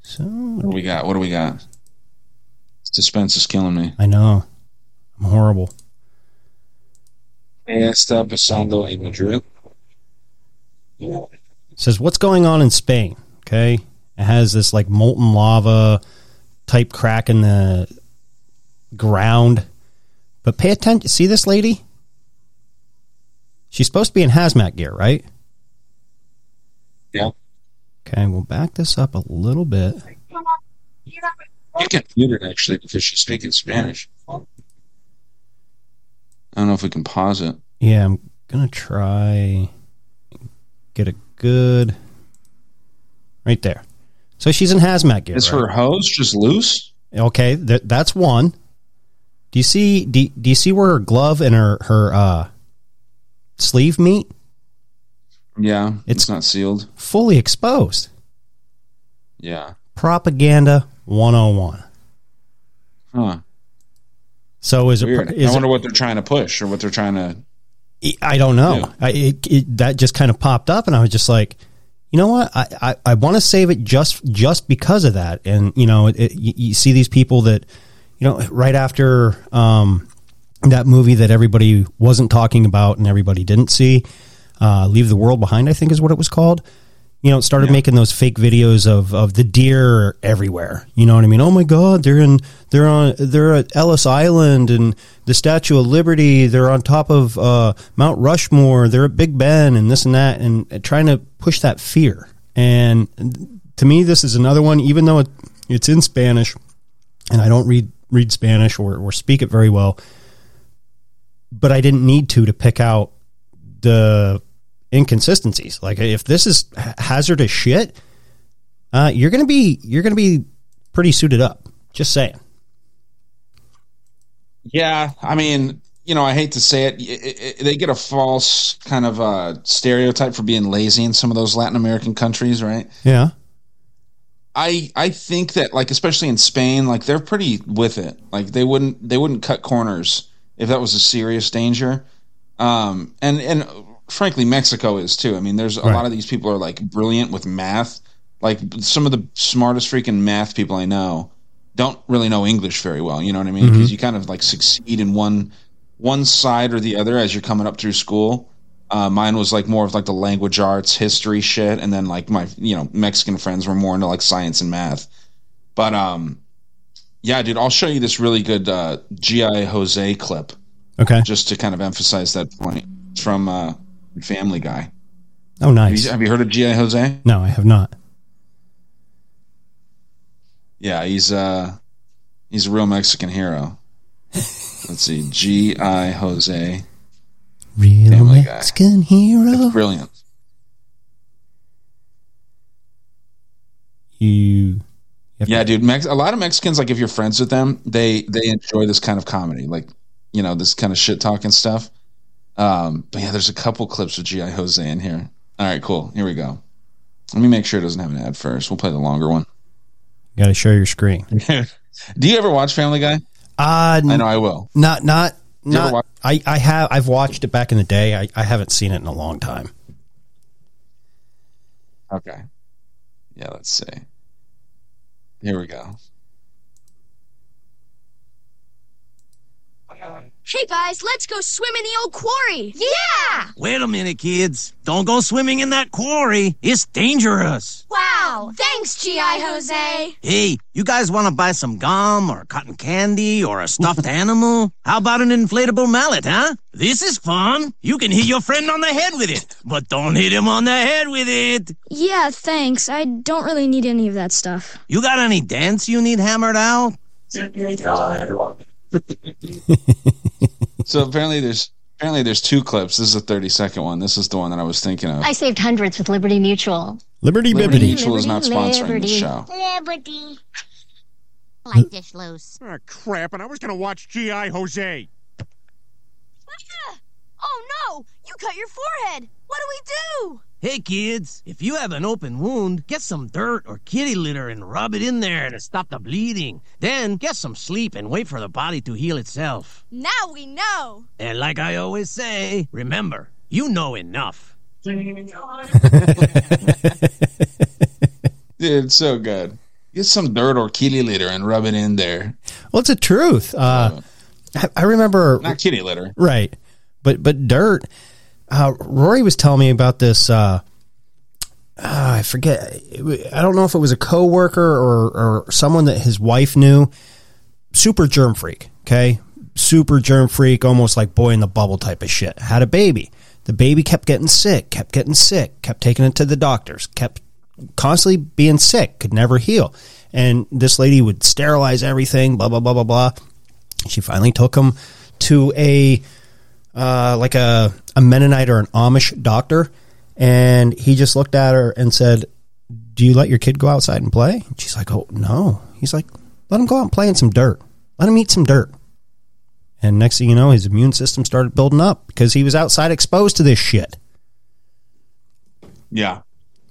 So what do we got? What do we got? Suspense is killing me.
I know. I'm horrible.
Está pasando en Madrid.
Says what's going on in Spain. Okay, it has this like molten lava type crack in the ground but pay attention. See this lady? She's supposed to be in hazmat gear, right?
Yeah.
Okay, we'll back this up a little bit.
You can mute it actually because she's speaking Spanish. I don't know if we can pause it.
Yeah, I'm gonna try get a good right there. So she's in hazmat gear.
Is
right?
her hose just loose?
Okay, th- that's one. Do you see? Do, do you see where her glove and her her uh, sleeve meet?
Yeah,
It's-
it's not sealed.
Fully exposed.
Yeah.
Propaganda 101.
Huh.
So is
Weird.
it? Is
I wonder
it,
what they're trying to push or what they're trying to.
I don't know.
Yeah.
I, it, it, that just kind of popped up, and I was just like, you know what? I, I, I want to save it just just because of that. And you know, you see these people that, you know, right after um, that movie that everybody wasn't talking about and everybody didn't see, uh, "Leave the World Behind," I think is what it was called. You know, started making those fake videos of, of the deer everywhere. You know what I mean? Oh my God, they're in they're on they're at Ellis Island and the Statue of Liberty. They're on top of uh, Mount Rushmore. They're at Big Ben and this and that, and uh, trying to push that fear. And to me, this is another one. Even though it, it's in Spanish, and I don't read read Spanish or, or speak it very well, but I didn't need to to pick out the inconsistencies. Like if this is hazardous shit, uh, you're gonna be you're gonna be pretty suited up. Just saying.
Yeah, I mean, you know, I hate to say it, it, it they get a false kind of uh, stereotype for being lazy in some of those Latin American countries, right?
Yeah.
I I think that like especially in Spain, like they're pretty with it. Like they wouldn't they wouldn't cut corners if that was a serious danger. Um, and and frankly, Mexico is too. I mean, there's a
Right.
lot of these people are like brilliant with math. Like some of the smartest freaking math people I know don't really know English very well. You know what I mean? Because you kind of like succeed in one one side or the other as you're coming up through school. Uh, mine was like more of like the language arts, history shit, and then like my you know Mexican friends were more into like science and math. But um, yeah, dude, I'll show you this really good uh, GI Jose clip
Okay.
just to kind of emphasize that point It's from uh, Family Guy.
Oh,
Have
nice.
you, have you heard of GI Jose?
No, I have not.
Yeah, he's uh he's a real Mexican hero. Let's see, G.I. Jose,
Real
Family Guy.
Mexican hero.
brilliant.
You. you
Yeah,
to-
dude. Mex- a lot of Mexicans, like if you're friends with them, they they enjoy this kind of comedy, like you know this kind of shit talking stuff. Um, but yeah, there's a couple clips of G.I. Jose in here. All right, cool. Here we go. Let me make sure it doesn't have an ad first. We'll play the longer one.
You got to share your screen.
Do you ever watch Family Guy?
Uh,
I know I will.
not not
You ever
not. I I have I've watched it back in the day. I I haven't seen it in a long time.
Okay. Yeah, let's see. Here we go.
Hey guys, let's go swim in the old quarry. Yeah!
Wait a minute, kids. Don't go swimming in that quarry. It's dangerous.
Wow! Thanks, G.I. Jose.
Hey, you guys want to buy some gum or cotton candy or a stuffed animal? How about an inflatable mallet, huh? This is fun. You can hit your friend on the head with it, but don't hit him on the head with it.
Yeah, thanks. I don't really need any of that stuff.
You got any dents you need hammered out?
So apparently there's apparently there's two clips. This is a 30 second one. This is the one that I was thinking of.
I saved hundreds with Liberty Mutual.
Liberty
Liberty
Bibbity.
Mutual is not sponsoring the show.
Liberty. Like this loose.
Ah, crap, and I was gonna watch G.I. Jose.
Oh no! You cut your forehead! What do we do?
Hey, kids, if you have an open wound, get some dirt or kitty litter and rub it in there to stop the bleeding. Then get some sleep and wait for the body to heal itself.
Now we know!
And like I always say, remember, you know enough.
Dude, it's so good. Get some dirt or kitty litter and rub it in there.
Well, it's the truth. Uh, I, I remember
Not kitty litter.
right, but but dirt. Uh, Rory was telling me about this. Uh, uh, I forget. I don't know if it was a coworker or or someone that his wife knew. Super germ freak. Okay, super germ freak, almost like boy in the bubble type of shit. Had a baby. The baby kept getting sick, kept getting sick, kept taking it to the doctors, kept constantly being sick, could never heal. And this lady would sterilize everything, blah blah blah blah blah. She finally took him to a uh, like a, a Mennonite or an Amish doctor, and he just looked at her and said, do you let your kid go outside and play? And she's like, oh, no. He's like, let him go out and play in some dirt. Let him eat some dirt. And next thing you know, his immune system started building up because he was outside exposed to this shit.
Yeah.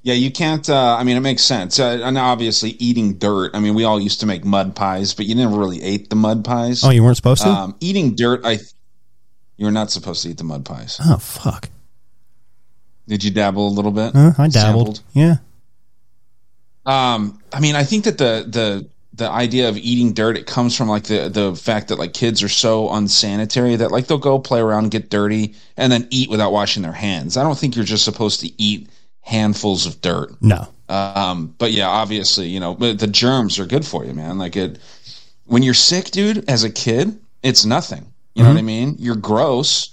Yeah, you can't. Uh, I mean, it makes sense. Uh, and obviously, eating dirt. I mean, we all used to make mud pies, but you never really ate the mud pies.
Oh, you weren't supposed to?
Um, eating dirt, I. You were not supposed to eat the mud pies.
Oh, fuck.
Did you dabble a little bit?
Uh, I dabbled.
Sampled?
Yeah.
Um, I mean, I think that the the the idea of eating dirt it comes from like the the fact that like kids are so unsanitary that like they'll go play around, get dirty, and then eat without washing their hands. I don't think you're just supposed to eat handfuls of dirt.
No.
Um, but yeah, obviously, you know, but the germs are good for you, man. Like it, when you're sick, dude, as a kid, it's nothing. You know
Mhm.
what I mean? You're gross,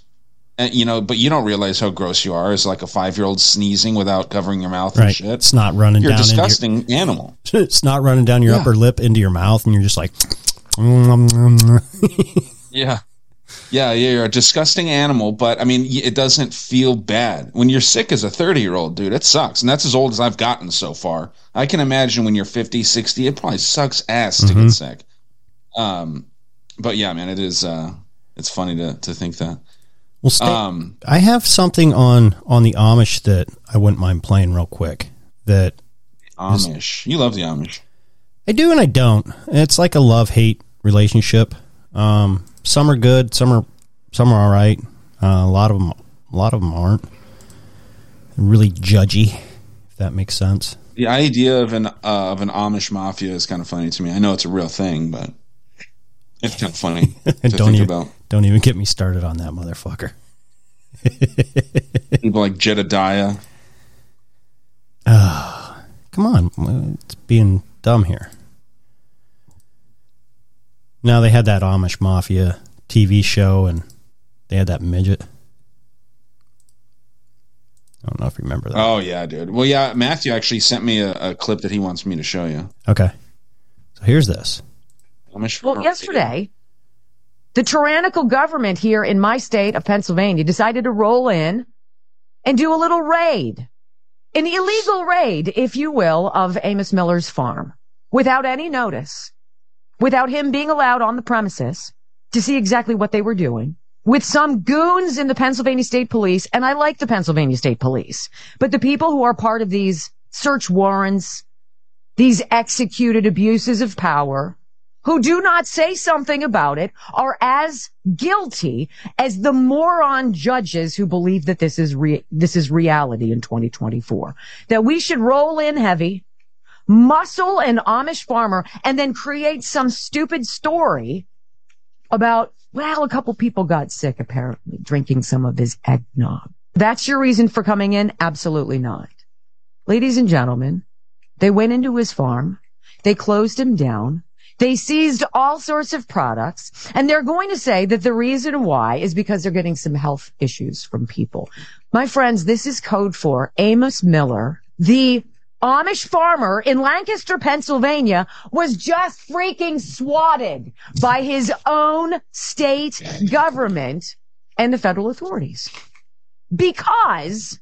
and, you know, but you don't realize how gross you are as like a five year old sneezing without covering your mouth and shit.
It's not running
You're a
down into your-
disgusting animal.
It's not running down your
Yeah.
upper lip into your mouth, and you're just like,
Yeah. Yeah, yeah, you're a disgusting animal, but I mean, it doesn't feel bad. When you're sick as a 30 year old, dude, it sucks. And that's as old as I've gotten so far. I can imagine when you're 50, 60, it probably sucks ass to
Mhm.
get sick. Um, but yeah, man, it is, uh, it's funny to, to think that.
Well, stay,
Um,
I have something on on the Amish that I wouldn't mind playing real quick. That
Amish. You love the Amish.
I do and I don't. It's like a love hate relationship. Um, some are good, some are some are all right. Uh, a lot of them, a lot of them aren't. Really judgy, if that makes sense.
The idea of an, uh, of an Amish mafia is kind of funny to me. I know it's a real thing, but it's kind of funny to
don't
think
even
about.
Don't even get me started on that motherfucker.
People like Jedediah.
Ah, come on, it's being dumb here. Now they had that Amish Mafia TV show, and they had that midget. I don't know if you remember that.
Oh yeah, dude. Well, yeah, Matthew actually sent me a, a clip that he wants me to show you.
Okay, so here's this.
Amish
Well, yesterday, the tyrannical government here in my state of Pennsylvania decided to roll in and do a little raid, an illegal raid, if you will, of Amos Miller's farm without any notice, without him being allowed on the premises to see exactly what they were doing. With some goons in the Pennsylvania State Police, and I like the Pennsylvania State Police, but the people who are part of these search warrants, these executed abuses of power, who do not say something about it are as guilty as the moron judges who believe that this is re- this is reality in 2024. That we should roll in heavy, muscle an Amish farmer, and then create some stupid story about, well, a couple people got sick apparently drinking some of his eggnog. That's your reason for coming in? Absolutely not. Ladies and gentlemen, they went into his farm. They closed him down. They seized all sorts of products and they're going to say that the reason why is because they're getting some health issues from people. My friends, this is code for Amos Miller, the Amish farmer in Lancaster, Pennsylvania was just freaking swatted by his own state government and the federal authorities because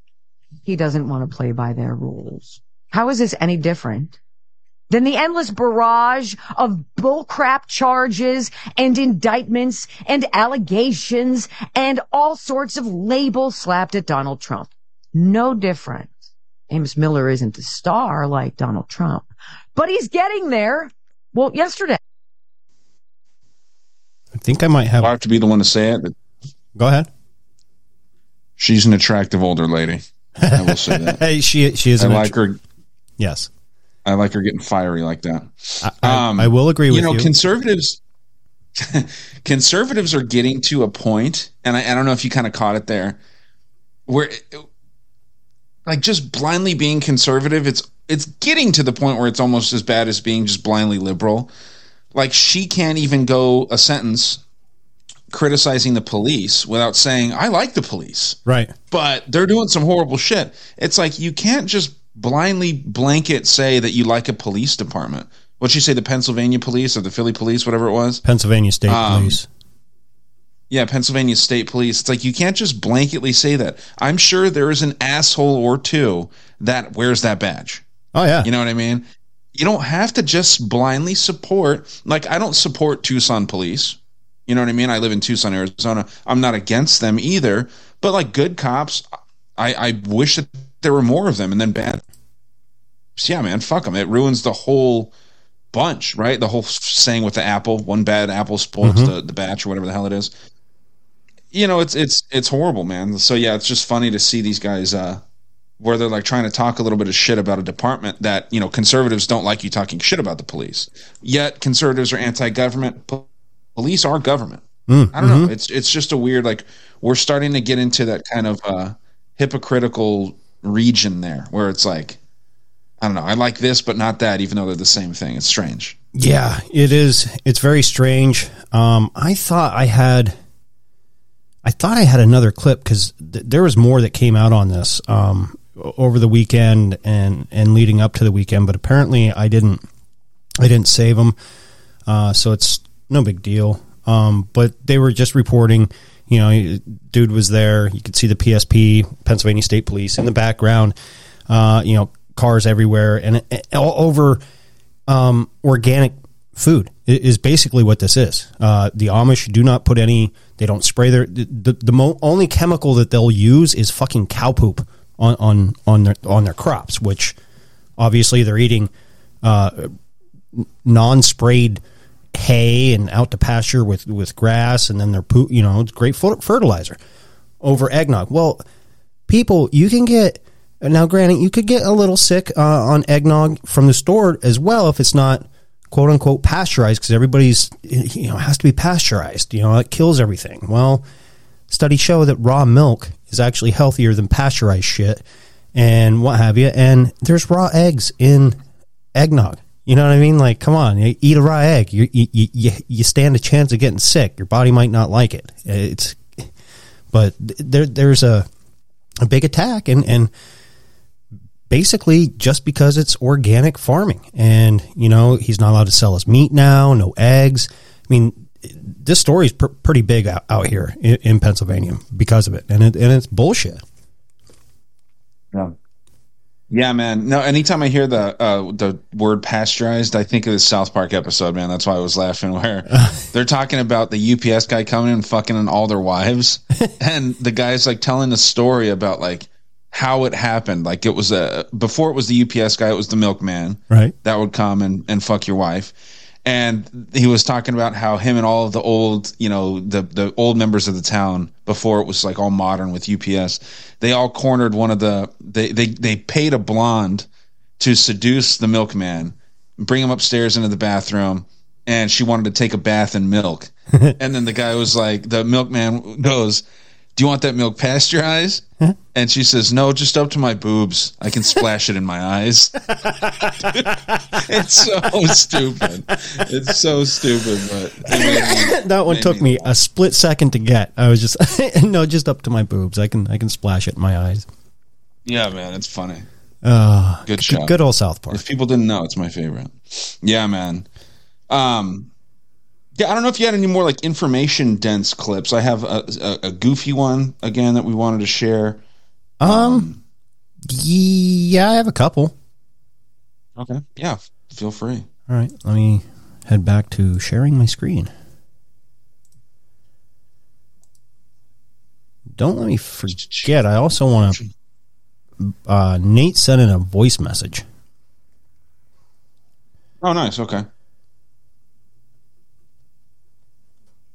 he doesn't want to play by their rules. How is this any different than the endless barrage of bullcrap charges and indictments and allegations and all sorts of labels slapped at Donald Trump? No different. Amos Miller isn't a star like Donald Trump, but he's getting there. Well, yesterday.
I think I might have.
I have to be the one to say it.
Go ahead.
she's an attractive older lady. I will say that.
Hey, she she is.
I
an
like
attr-
her.
Yes,
I like her getting fiery like that.
I, I um, will agree with
you know,
you.
conservatives. conservatives are getting to a point, and I, I don't know if you kind of caught it there, where like just blindly being conservative, it's it's getting to the point where it's almost as bad as being just blindly liberal. Like she can't even go a sentence criticizing the police without saying I like the police
right.
but they're doing some horrible shit. It's like you can't just blindly blanket say that you like a police department. What'd you say, the Pennsylvania police or the Philly police, whatever it was?
Pennsylvania State
Um,
Police.
Yeah, Pennsylvania State Police. It's like you can't just blanketly say that. I'm sure there is an asshole or two that wears that badge.
Oh yeah.
You know what I mean? You don't have to just blindly support. Like I don't support Tucson police. You know what I mean? I live in Tucson, Arizona. I'm not against them either. But like good cops, I, I wish that there were more of them. And then bad. Yeah, man, fuck them. It ruins the whole bunch, right? The whole saying with the apple, one bad apple spoils
Mhm.
the, the batch or whatever the hell it is. You know, it's it's it's horrible, man. So yeah, it's just funny to see these guys uh where they're like trying to talk a little bit of shit about a department that, you know, conservatives don't like you talking shit about the police. Yet conservatives are anti-government. Police are government.
Mm,
I don't know.
mhm.
It's it's just a weird like we're starting to get into that kind of uh hypocritical region there where it's like I don't know. I like this but not that even though they're the same thing. It's strange.
Yeah, it is. It's very strange. Um, I thought I had, I thought I had another clip because th- there was more that came out on this um, over the weekend and and leading up to the weekend, but apparently I didn't, I didn't save them, uh, so it's no big deal. Um, but they were just reporting. You know, dude was there. You could see the PSP, Pennsylvania State Police, in the background. Uh, you know, cars everywhere, and all over um, organic food is basically what this is. Uh, the Amish do not put any. They don't spray their. The, the, the mo- only chemical that they'll use is fucking cow poop on on on their on their crops, which obviously they're eating uh, non-sprayed hay and out to pasture with with grass, and then they're poop. You know, it's great fer- fertilizer over eggnog. Well, people, you can get now. Granted, you could get a little sick uh, on eggnog from the store as well if it's not quote unquote pasteurized because everybody's you know has to be pasteurized. You know, it kills everything. Well, studies show that raw milk is actually healthier than pasteurized shit and what have you. And there's raw eggs in eggnog. You know what I mean? Like, come on, eat a raw egg. You you you, you stand a chance of getting sick. Your body might not like it. It's but there there's a a big attack and and basically just because it's organic farming and you know he's not allowed to sell his meat now no eggs i mean this story is pr- pretty big out, out here in, in pennsylvania because of it and it, and it's bullshit
Yeah. Yeah, man. No, anytime I hear the uh, the word pasteurized, I think of the South Park episode, man. That's why I was laughing. Where they're talking about the UPS guy coming and fucking on all their wives, and the guy's like telling the story about like how it happened. Like it was a before it was the UPS guy, it was the milkman,
right
that would come and, and fuck your wife. And he was talking about how him and all of the old, you know, the the old members of the town before it was like all modern with UPS, they all cornered one of the they they they paid a blonde to seduce the milkman, bring him upstairs into the bathroom, and she wanted to take a bath in milk. and then the guy was like, the milkman goes, "Do you want that milk pasteurized?" And she says, "No, just up to my boobs. I can splash it in my eyes." it's so stupid. It's so stupid, but
that one took me a split second to get i was just no just up to my boobs i can i can splash it in my eyes
yeah, man, it's funny.
uh
Good show.
good old south park
If people didn't know, it's my favorite. Yeah, man. Um, yeah, I don't know if you had any more like information dense clips. I have a, a, a goofy one again that we wanted to share.
um yeah i have a couple
Okay. Yeah, feel free.
all right let me head back to sharing my screen don't let me forget i also want to uh nate sent in a voice message
Oh, nice. Okay.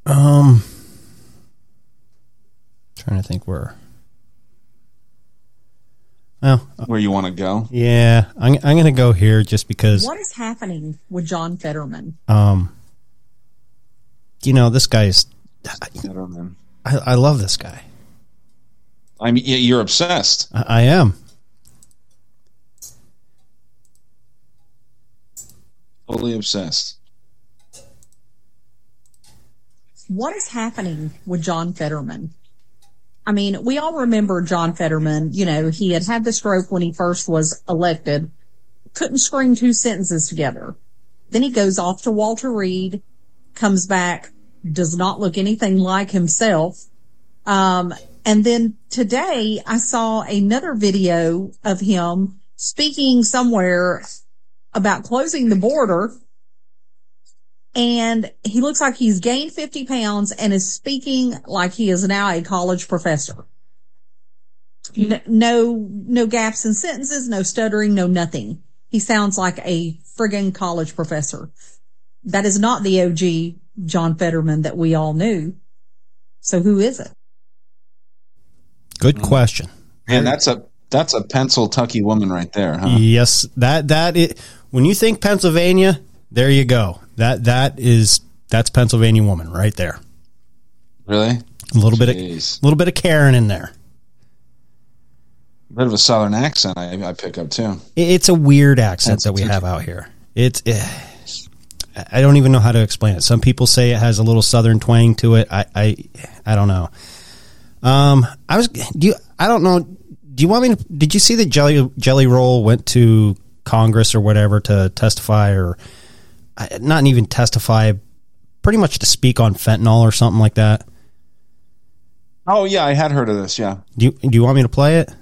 Um, trying to think where. Well,
where you want to go?
Yeah, I'm. I'm going to go here just because.
What is happening with John Fetterman?
Um, you know, this guy's.
Fetterman.
I, I love this guy.
I mean, you're obsessed.
I, I am.
Totally obsessed.
What is happening with John Fetterman? I mean, we all remember John Fetterman. You know, he had had the stroke when he first was elected, couldn't string two sentences together. Then he goes off to Walter Reed, comes back, does not look anything like himself. Um, and then today I saw another video of him speaking somewhere about closing the border and he looks like he's gained 50 pounds and is speaking like he is now a college professor. No, no, no gaps in sentences, no stuttering, no nothing. He sounds like a friggin' college professor. That is not the OG John Fetterman that we all knew. So who is it?
Good question.
Man, that's a that's a Pennsylvania woman right there, huh?
Yes, that that it. When you think Pennsylvania, there you go. That that is that's Pennsylvania woman right there.
Really?
A little bit of a little bit of Karen in there.
A bit of a southern accent I, I pick up too.
It's a weird accent that we have out here. It's eh, I don't even know how to explain it. Some people say it has a little southern twang to it. I I, I don't know. Um, I was do you I don't know. Do you want me to? Did you see that Jelly Jelly Roll went to Congress or whatever to testify or not even testify, pretty much to speak on fentanyl or something like that?
Oh yeah, I had heard of this. Yeah.
Do you, do you want me to play it?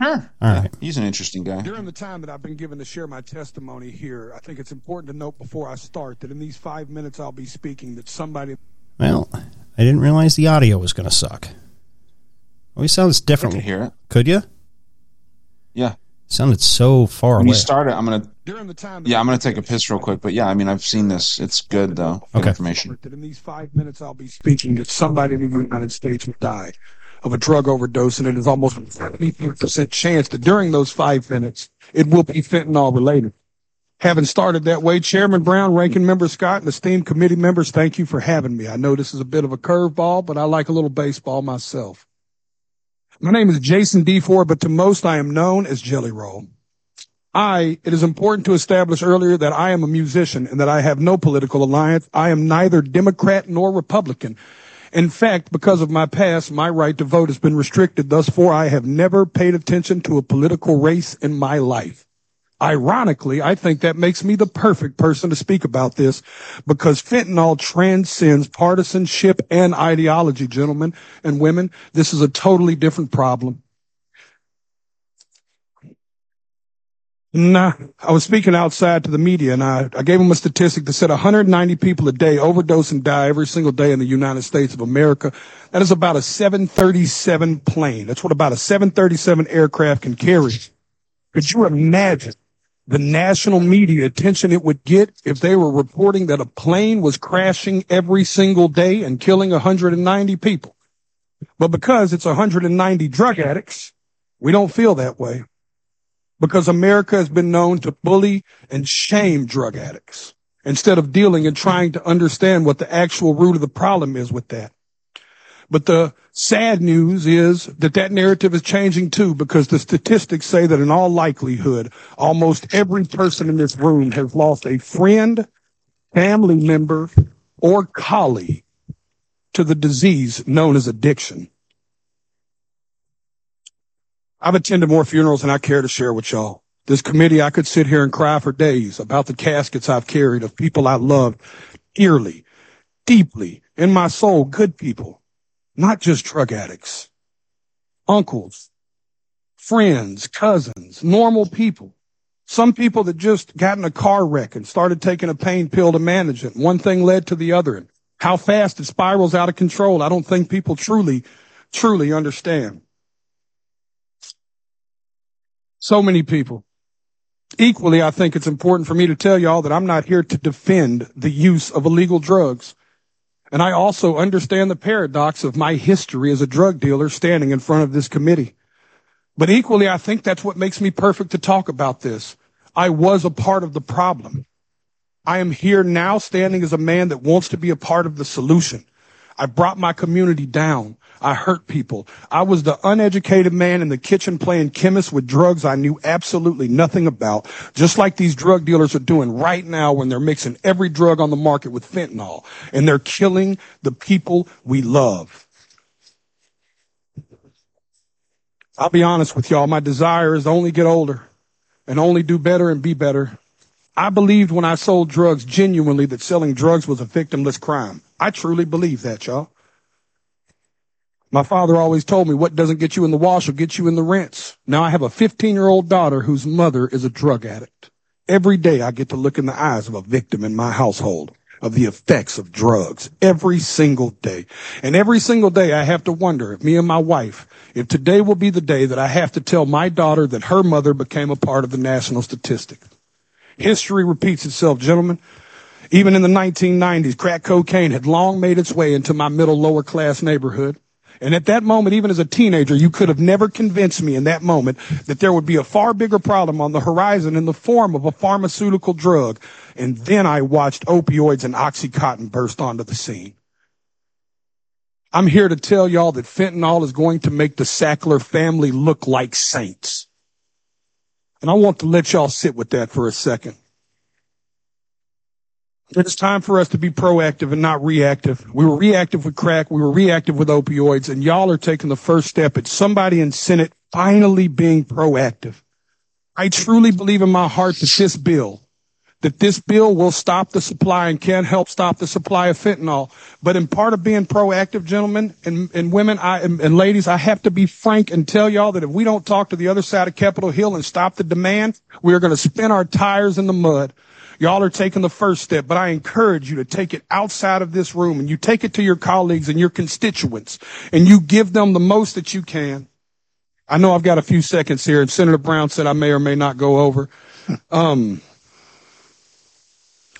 Sure.
All right.
He's an interesting guy.
During the time that I've been given to share my testimony here, I think it's important to note before I start that in these five minutes I'll be speaking that somebody.
Well, I didn't realize the audio was going to suck. Always sounds different.
I could hear it.
Could you?
Yeah.
sounded so far
When
away.
When you start it, I'm gonna. Yeah, I'm gonna take a piss real quick, but yeah, I mean, I've seen this. It's good though. Good
Okay.
information.
That in these five minutes I'll be speaking that somebody in the United States will die of a drug overdose, and it is almost a 73% chance that during those five minutes it will be fentanyl related. Having started that way, Chairman Brown, Ranking Member Scott, and esteemed committee members, thank you for having me. I know this is a bit of a curveball, but I like a little baseball myself. My name is Jason DeFord, but to most I am known as Jelly Roll. I, it is important to establish earlier that I am a musician and that I have no political alliance. I am neither Democrat nor Republican. In fact, because of my past, my right to vote has been restricted. Thus far, I have never paid attention to a political race in my life. Ironically, I think that makes me the perfect person to speak about this because fentanyl transcends partisanship and ideology, gentlemen and women. This is a totally different problem. Nah, I was speaking outside to the media and I, I gave them a statistic that said 190 people a day overdose and die every single day in the United States of America. That is about a 737 plane. That's what about a 737 aircraft can carry. Could you imagine the national media attention it would get if they were reporting that a plane was crashing every single day and killing 190 people? But because it's 190 drug addicts, we don't feel that way because America has been known to bully and shame drug addicts instead of dealing and trying to understand what the actual root of the problem is with that. But the sad news is that that narrative is changing too because the statistics say that in all likelihood, almost every person in this room has lost a friend, family member, or colleague to the disease known as addiction. I've attended more funerals than I care to share with y'all. This committee, I could sit here and cry for days about the caskets I've carried of people I loved dearly, deeply, in my soul, good people, not just drug addicts, uncles, friends, cousins, normal people. Some people that just got in a car wreck and started taking a pain pill to manage it. One thing led to the other. How fast it spirals out of control, I don't think people truly, truly understand. So many people. Equally, I think it's important for me to tell y'all that I'm not here to defend the use of illegal drugs. And I also understand the paradox of my history as a drug dealer standing in front of this committee. But equally, I think that's what makes me perfect to talk about this. I was a part of the problem. I am here now standing as a man that wants to be a part of the solution. I brought my community down. I hurt people. I was the uneducated man in the kitchen playing chemist with drugs I knew absolutely nothing about, just like these drug dealers are doing right now when they're mixing every drug on the market with fentanyl and they're killing the people we love. I'll be honest with y'all. My desire is to only get older and only do better and be better. I believed when I sold drugs genuinely that selling drugs was a victimless crime. I truly believe that, y'all. My father always told me what doesn't get you in the wash will get you in the rinse. Now I have a 15 year old daughter whose mother is a drug addict. Every day I get to look in the eyes of a victim in my household of the effects of drugs every single day. And every single day I have to wonder if me and my wife, if today will be the day that I have to tell my daughter that her mother became a part of the national statistic. History repeats itself, gentlemen. Even in the 1990s, crack cocaine had long made its way into my middle lower class neighborhood. And at that moment, even as a teenager, you could have never convinced me in that moment that there would be a far bigger problem on the horizon in the form of a pharmaceutical drug. And then I watched opioids and Oxycontin burst onto the scene. I'm here to tell y'all that fentanyl is going to make the Sackler family look like saints. And I want to let y'all sit with that for a second. It's time for us to be proactive and not reactive. We were reactive with crack. We were reactive with opioids and y'all are taking the first step It's somebody in Senate finally being proactive. I truly believe in my heart that this bill, that this bill will stop the supply and can help stop the supply of fentanyl. But in part of being proactive, gentlemen and, and women I, and, and ladies, I have to be frank and tell y'all that if we don't talk to the other side of Capitol Hill and stop the demand, we are going to spin our tires in the mud. Y'all are taking the first step, but I encourage you to take it outside of this room and you take it to your colleagues and your constituents and you give them the most that you can. I know I've got a few seconds here and Senator Brown said I may or may not go over. Um,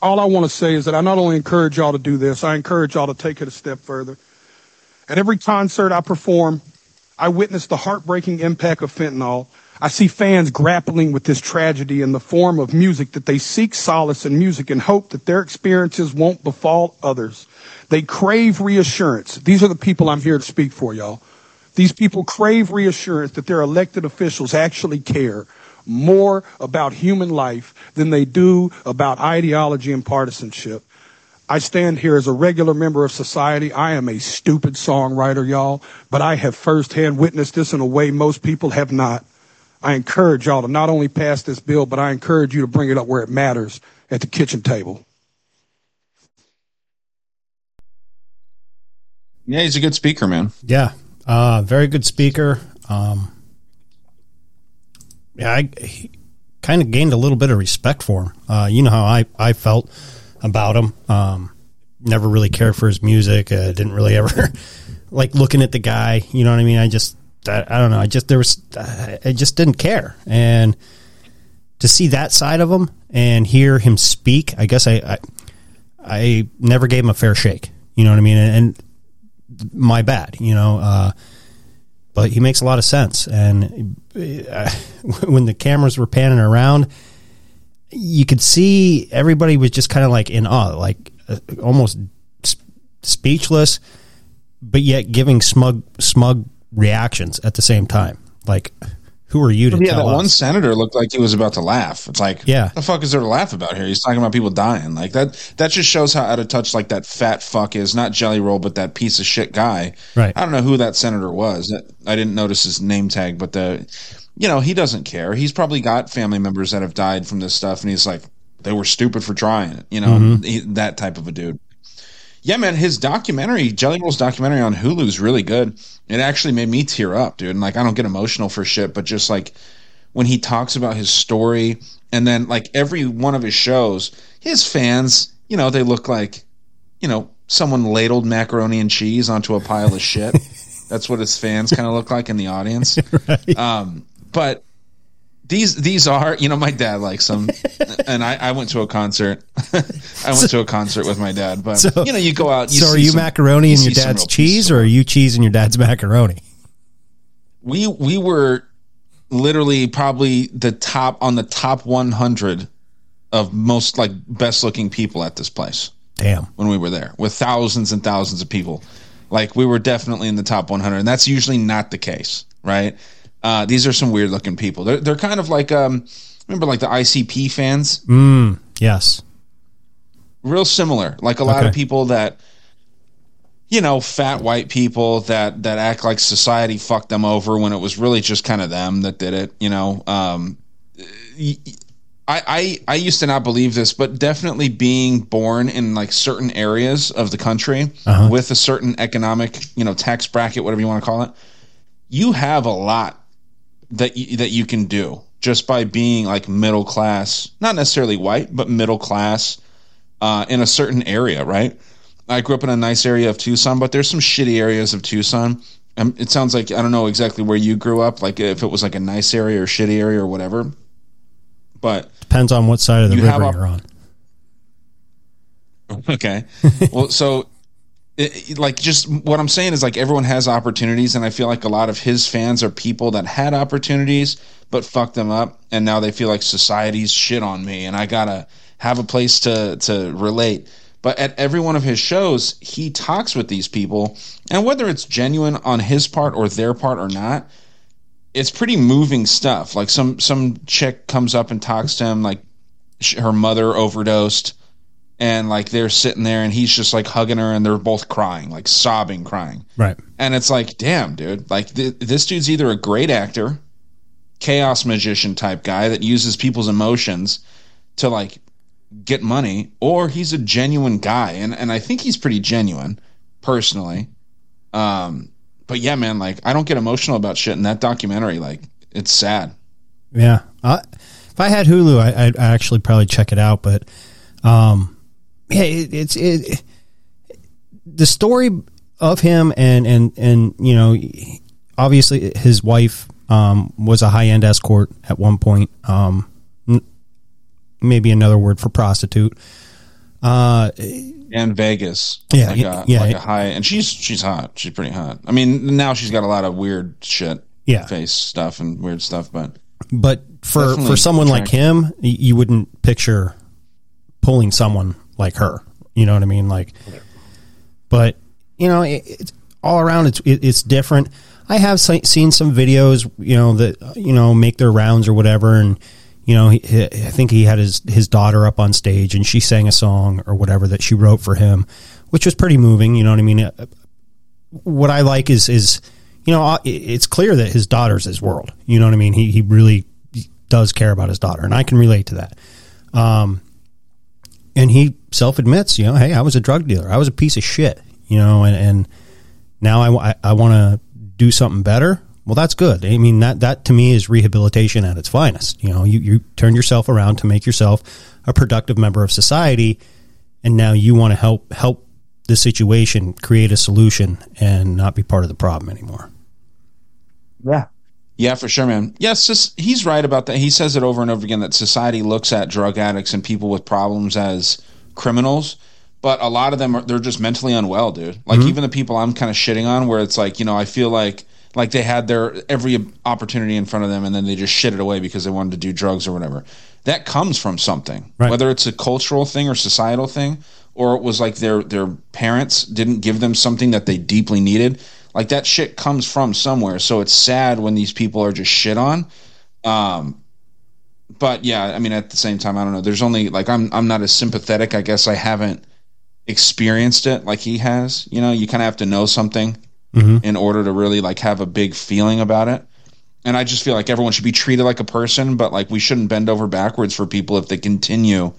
all I want to say is that I not only encourage y'all to do this, I encourage y'all to take it a step further. At every concert I perform, I witness the heartbreaking impact of fentanyl. I see fans grappling with this tragedy in the form of music that they seek solace in music and hope that their experiences won't befall others. They crave reassurance. These are the people I'm here to speak for, y'all. These people crave reassurance that their elected officials actually care more about human life than they do about ideology and partisanship. I stand here as a regular member of society. I am a stupid songwriter, y'all, but I have firsthand witnessed this in a way most people have not. I encourage y'all to not only pass this bill, but I encourage you to bring it up where it matters at the kitchen table.
Yeah, he's a good speaker, man.
Yeah, uh, very good speaker. Um, yeah, I kind of gained a little bit of respect for him. Uh, you know how I, I felt about him. Um, never really cared for his music. Uh, didn't really ever like looking at the guy. You know what I mean? I just I, I don't know. I just there was I just didn't care, and to see that side of him and hear him speak, I guess I I, I never gave him a fair shake. You know what I mean? And, and my bad. You know. Uh, but he makes a lot of sense. And uh, when the cameras were panning around, you could see everybody was just kind of like in awe, like uh, almost speechless, but yet giving smug, smug reactions at the same time. Like, who are you to tell?
yeah,
tell
that
us?
one senator looked like he was about to laugh. It's like,
Yeah.
the fuck is there to laugh about here? He's talking about people dying. Like that. That just shows how out of touch like that fat fuck is. Not Jelly Roll, but that piece of shit guy.
Right.
I don't know who that senator was. I didn't notice his name tag, but the, you know, he doesn't care. He's probably got family members that have died from this stuff, and he's like, they were stupid for trying it. You know,
Mhm.
he, that type of a dude. Yeah, man, his documentary, Jelly Roll's documentary on Hulu is really good. It actually made me tear up, dude. And like, I don't get emotional for shit, but just like when he talks about his story, and then like every one of his shows, his fans, you know, they look like, you know, someone ladled macaroni and cheese onto a pile of shit. That's what his fans kind of look like in the audience. Um, but these these are, you know, my dad likes them, and I, I went to a concert. I went to a concert with my dad, but
So-
you know, you go out. You
so are you
some-
macaroni
you
and your dad's cheese, or are you cheese and your dad's macaroni?
we we were literally probably the top on the top 100 of most like best looking people at this place
Damn.
when we were there with thousands and thousands of people like we were definitely in the top 100 and that's usually not the case right uh, these are some weird looking people they're, they're kind of like um remember like the icp fans
Mm, yes.
real similar. Like a lot
Okay.
of people that, you know, fat white people that that act like society fucked them over when it was really just kind of them that did it. You know, um, I, I I used to not believe this, but definitely being born in like certain areas of the country
Uh-huh.
with a certain economic, you know, tax bracket, whatever you want to call it, you have a lot that you, that you can do just by being like middle class, not necessarily white, but middle class uh, in a certain area, right? I grew up in a nice area of Tucson, but there's some shitty areas of Tucson. Um, it sounds like I don't know exactly where you grew up, like if it was like a nice area or shitty area or whatever. But
Depends on what side of the river
op-
you're on.
Okay. well, so it, like just what I'm saying is like everyone has opportunities and I feel like a lot of his fans are people that had opportunities but fucked them up and now they feel like society's shit on me and I got to have a place to to relate. But at every one of his shows, he talks with these people and whether it's genuine on his part or their part or not, it's pretty moving stuff. Like some some chick comes up and talks to him like her mother overdosed and like they're sitting there and he's just like hugging her and they're both crying like sobbing crying
Right.
and it's like damn dude like th- this dude's either a great actor chaos magician type guy that uses people's emotions to like get money or he's a genuine guy and and I think he's pretty genuine personally um but yeah man like I don't get emotional about shit in that documentary like it's sad
Yeah. I, if I had Hulu, I, I'd actually probably check it out. But, um, yeah, it, it's it, the story of him and and and you know, obviously his wife um, was a high end escort at one point. Um, maybe another word for prostitute. Uh,
and Vegas.
Yeah,
like a,
yeah.
like a high, and she's she's hot. She's pretty hot. I mean, now she's got a lot of weird shit,
Yeah.
face stuff and weird stuff. But
but for for someone like him, you wouldn't picture pulling someone like her. You know what I mean? Like, but you know, it, it's all around. It's it, it's different. I have seen some videos, you know, that you know make their rounds or whatever, and you know, he, he- I think he had his his daughter up on stage and she sang a song or whatever that she wrote for him, which was pretty moving. You know what I mean? Uh, What I like is is you know, it's clear that his daughter's his world. You know what I mean? He he really does care about his daughter, and I can relate to that. Um, and he self admits, you know, hey, I was a drug dealer. I was a piece of shit, you know, and, and now I, I, want to do something better. Well, that's good. I mean, that, that to me is rehabilitation at its finest. You know, you, you turn yourself around to make yourself a productive member of society. And now you want to help, help the situation, create a solution and not be part of the problem anymore.
yeah, yeah, for sure, man. Yes, just he's right about that. He says it over and over again that society looks at drug addicts and people with problems as criminals. But a lot of them are they're just mentally unwell, dude. Like
Mhm.
even the people I'm kind of shitting on, where it's like you know I feel like like they had their every opportunity in front of them and then they just shit it away because they wanted to do drugs or whatever. That comes from something,
Right.
whether it's a cultural thing or societal thing, or it was like their their parents didn't give them something that they deeply needed. Like that shit comes from somewhere. So it's sad when these people are just shit on. Um, but yeah, I mean, at the same time, I don't know. There's only like I'm I'm not as sympathetic. I guess I haven't experienced it like he has. You know, you kind of have to know something
Mhm.
in order to really like have a big feeling about it. And I just feel like everyone should be treated like a person, but like we shouldn't bend over backwards for people if they continue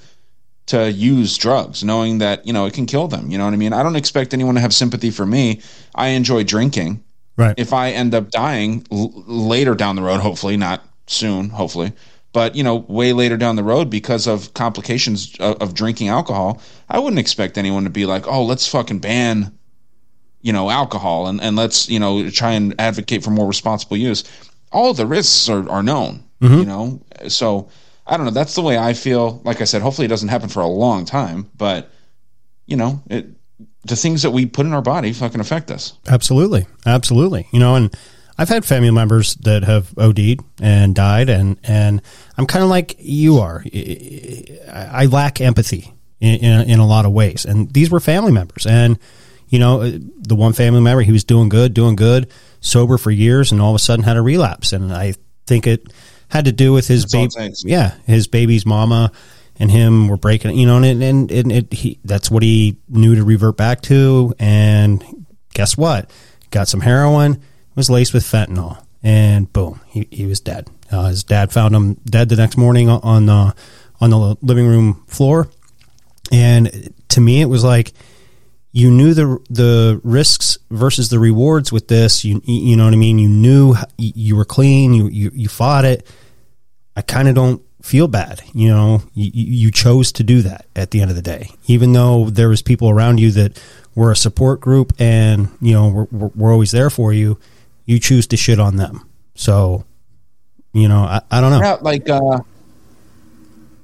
to use drugs, knowing that you know it can kill them. You know what I mean? I don't expect anyone to have sympathy for me. I enjoy drinking.
Right.
If I end up dying l- later down the road, hopefully not soon, hopefully, but you know, way later down the road because of complications of, of drinking alcohol, I wouldn't expect anyone to be like, "Oh, let's fucking ban." You know, alcohol and, and let's, you know, try and advocate for more responsible use. All the risks are, are known,
Mhm.
you know? So I don't know. That's the way I feel. Like I said, hopefully it doesn't happen for a long time, but you know, it the things that we put in our body fucking affect us.
Absolutely, absolutely. You know, and I've had family members that have OD'd and died, and and I'm kind of like you are. I lack empathy in, in in a lot of ways, and these were family members, and you know, the one family member he was doing good, doing good, sober for years, and all of a sudden had a relapse, and I think it had to do with his
That's all it
baby. Yeah, his baby's mama and him were breaking. You know, and and, and it, he that's what he knew to revert back to, and guess what? Got some heroin, was laced with fentanyl, and boom, he, he was dead. Uh, his dad found him dead the next morning on the on the living room floor, and to me, it was like you knew the the risks versus the rewards with this. You you know what I mean. You knew you were clean. You you, you fought it. I kind of don't feel bad. You know, you, you chose to do that at the end of the day, even though there was people around you that were a support group and you know we're, we're always there for you. You choose to shit on them. So, you know, I, I don't know.
Yeah, like uh,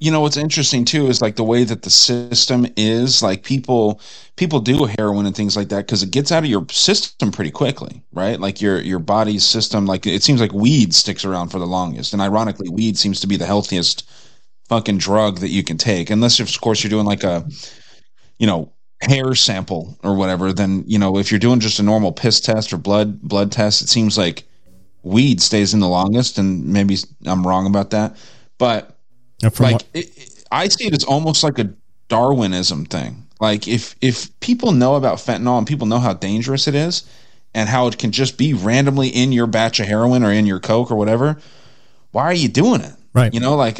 you know what's interesting too is like the way that the system is like people people do heroin and things like that because it gets out of your system pretty quickly right? Like your your body's system like it seems like weed sticks around for the longest. And ironically weed seems to be the healthiest fucking drug that you can take. Unless of course you're doing like a you know hair sample or whatever then you know if you're doing just a normal piss test or blood blood test it seems like weed stays in the longest. And maybe i'm wrong about that. But like what- it, it, I see it as almost like a Darwinism thing. Like if if people know about fentanyl and people know how dangerous it is, and how it can just be randomly in your batch of heroin or in your coke or whatever, why are you doing it?
Right.
You know, like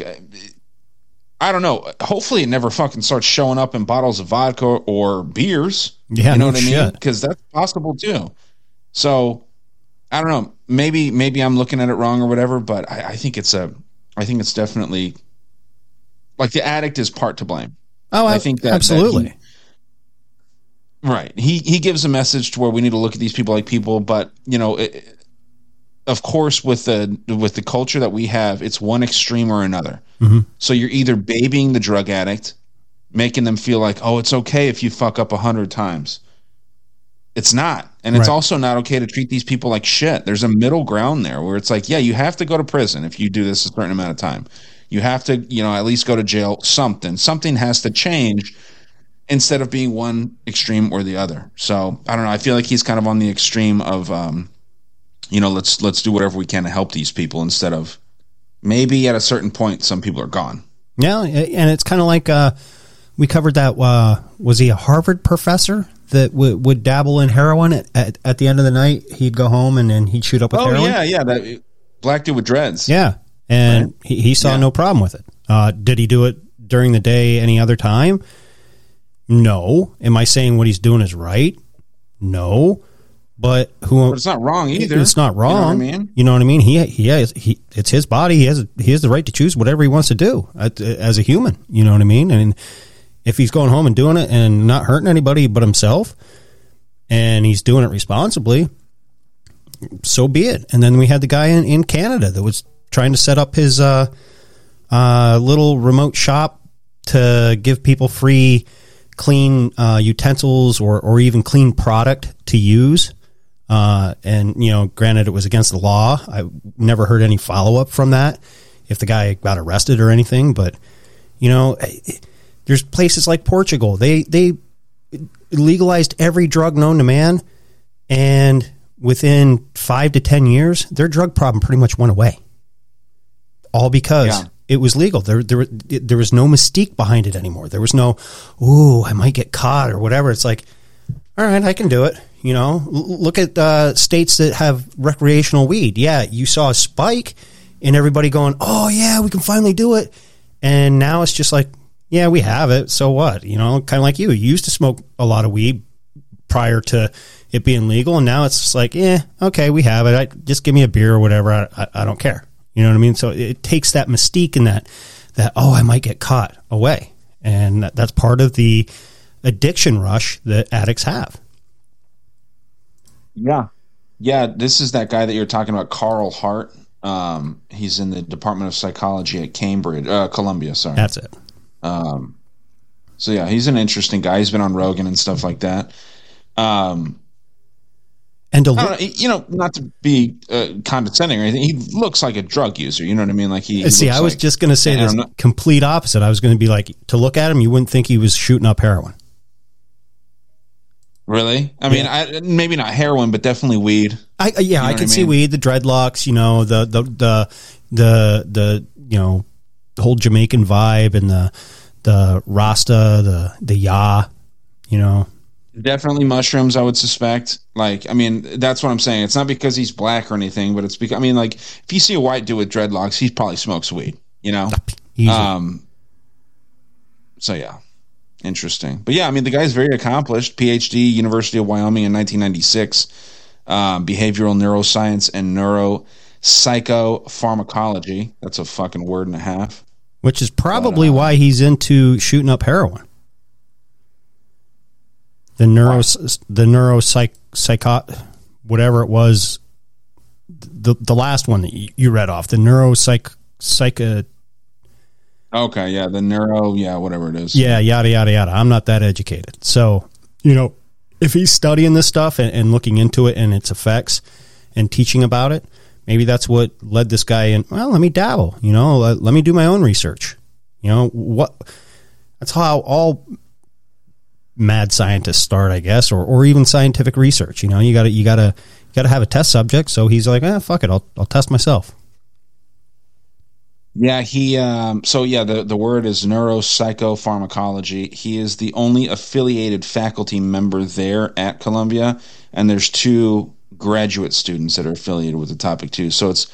I don't know. Hopefully, it never fucking starts showing up in bottles of vodka or beers.
Yeah,
you know
no
what I mean? Because that's possible too. So I don't know. Maybe maybe I'm looking at it wrong or whatever, but I, I think it's a. I think it's definitely like the addict is part to blame.
Oh,
I think that that
absolutely.
he- right. He he gives a message to where we need to look at these people like people, but you know, it, of course, with the with the culture that we have, it's one extreme or another.
Mhm.
So you're either babying the drug addict, making them feel like, oh, it's okay if you fuck up a hundred times. It's not. And it's
Right.
also not okay to treat these people like shit. There's a middle ground there where it's like, yeah, you have to go to prison if you do this a certain amount of time. You have to, you know, at least go to jail, something. Something has to change instead of being one extreme or the other. So I don't know. I feel like he's kind of on the extreme of um, you know, let's let's do whatever we can to help these people instead of maybe at a certain point some people are gone.
Yeah, and it's kind of like uh, we covered that. Uh, was he a Harvard professor that w- would dabble in heroin? At, at, at the end of the night, he'd go home and then he'd shoot up with
Oh
heroin.
yeah, yeah, that black dude with dreads.
Yeah, and he, he saw no problem with it. Uh, did he do it during the day any other time? No. Am I saying what he's doing is right? No. But who?
But it's not wrong either.
It's not
You know what I mean?
You know what I mean? He he has he. It's his body. He has he has the right to choose whatever he wants to do as a human. You know what I mean? And if he's going home and doing it and not hurting anybody but himself, and he's doing it responsibly, so be it. And then we had the guy in, in Canada that was trying to set up his uh, uh, little remote shop to give people free clean uh, utensils or, or even clean product to use. Uh, and, you know, granted, it was against the law. I never heard any follow up from that if the guy got arrested or anything. But, you know, there's places like Portugal. They, they legalized every drug known to man. And within five to 10 years, their drug problem pretty much went away. All because
Yeah.
it was legal. There, there, there was no mystique behind it anymore. There was no, ooh, I might get caught or whatever. It's like, all right, I can do it. You know, L- look at uh, states that have recreational weed. Yeah, you saw a spike and everybody going, oh, yeah, we can finally do it. And now it's just like, yeah, we have it. So what? You know, kind of like you. You used to smoke a lot of weed prior to it being legal. And now it's just like, yeah, okay, we have it. I, just give me a beer or whatever. I, I, I don't care. You know what I mean? So it takes that mystique and that, that, oh, I might get caught away. And that, that's part of the addiction rush that addicts have.
Yeah. Yeah, this is that guy that you're talking about, Carl Hart. Um, he's in the Department of Psychology at Cambridge, uh, Columbia. Sorry,
That's it.
Um, so yeah, he's an interesting guy. He's been on Rogan and stuff like that. Um,
and to
I know, you know, not to be uh, condescending or anything, he looks like a drug user. You know what I mean? Like he. he
See, I was
like-
just going to say the complete opposite. I was going to be like, to look at him, you wouldn't think he was shooting up heroin.
Really? I mean, I, maybe not heroin, but definitely weed.
I, I- yeah,
You know
I can
I
see weed, the dreadlocks, you know, the the the the the you know, the whole Jamaican vibe and the the Rasta, the the Ya, you know,
Definitely mushrooms, I would suspect. Like, I mean, that's what I'm saying. It's not because he's black or anything, but it's because I mean, like, if you see a white dude with dreadlocks, he probably smokes weed. You know.
Easy.
Um. So yeah, interesting. But yeah, I mean, the guy's very accomplished. PhD, University of Wyoming in 1996, um, behavioral neuroscience and neuro psychopharmacology. That's a fucking word and a half.
Which is probably why he's into shooting up heroin. The neuro, the neuropsych, psycho, whatever it was, the the last one that you read off, the neuropsych, psych, uh,
Okay, yeah, the neuro, yeah, whatever it is.
yeah, yada yada yada. I'm not that educated, so you know, if he's studying this stuff and, and looking into it and its effects and teaching about it, maybe that's what led this guy in. Well, let me dabble. You know, let, let me do my own research. You know what? That's how all mad scientists start, I guess, or or even scientific research. You know, you got to you got to you got to have a test subject. So he's like, eh, fuck it, I'll I'll test myself.
Yeah, he. Um, so yeah, the the word is neuropsychopharmacology. He is the only affiliated faculty member there at Columbia, and there's two graduate students that are affiliated with the topic too. So it's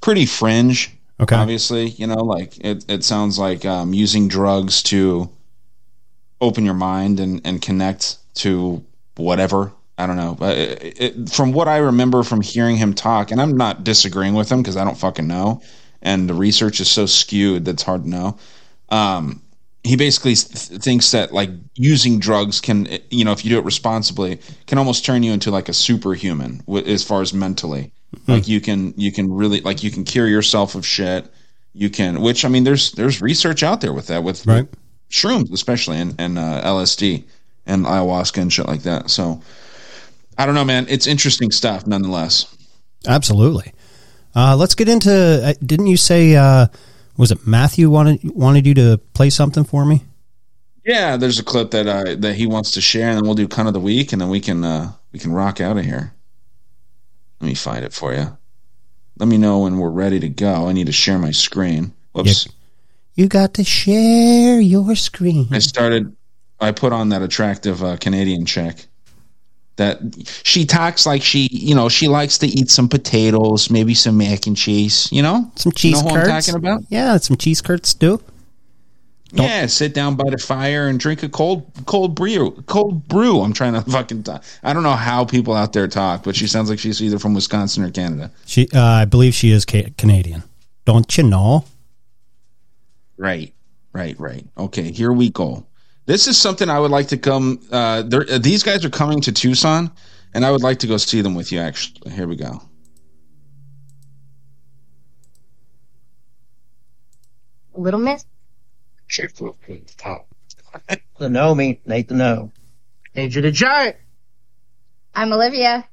pretty fringe.
Okay.
Obviously, you know, like it. It sounds like um, using drugs to open your mind and and connect to whatever. I don't know. It, it, from what I remember from hearing him talk, and I'm not disagreeing with him because I don't fucking know, and the research is so skewed that's hard to know. Um, he basically th- thinks that like using drugs can, you know, if you do it responsibly, can almost turn you into like a superhuman w- as far as mentally. Like you can, you can really like you can cure yourself of shit. You can, which I mean, there's there's research out there with that with,
Right.
Shrooms especially and and uh, LSD and ayahuasca and shit like that. So I don't know, man. It's interesting stuff nonetheless.
Absolutely. Uh, let's get into. Uh, didn't you say? Uh, was it Matthew wanted wanted you to play something for me?
Yeah, there's a clip that uh, that he wants to share, and then we'll do kind of the week, and then we can uh, we can rock out of here. Let me find it for you. Let me know when we're ready to go. I need to share my screen. Whoops.
You got to share your screen.
I started. I put on that attractive uh, Canadian chick. That she talks like she, you know, she likes to eat some potatoes, maybe some mac and cheese. You know,
Some cheese
You know who
curds.
I'm talking about?
Yeah, some cheese curds too.
Yeah, sit down by the fire and drink a cold cold brew. Cold brew. I'm trying to fucking talk. I don't know how people out there talk, but she sounds like she's either from Wisconsin or Canada.
She, uh, I believe she is ca- Canadian. Don't you know?
Right, right, right. Okay, here we go. This is something I would like to come. Uh, uh, these guys are coming to Tucson, and I would like to go see them with you. Actually, here we go.
Little Miss?
The know me, Nate the know. Andrew the Giant.
I'm Olivia.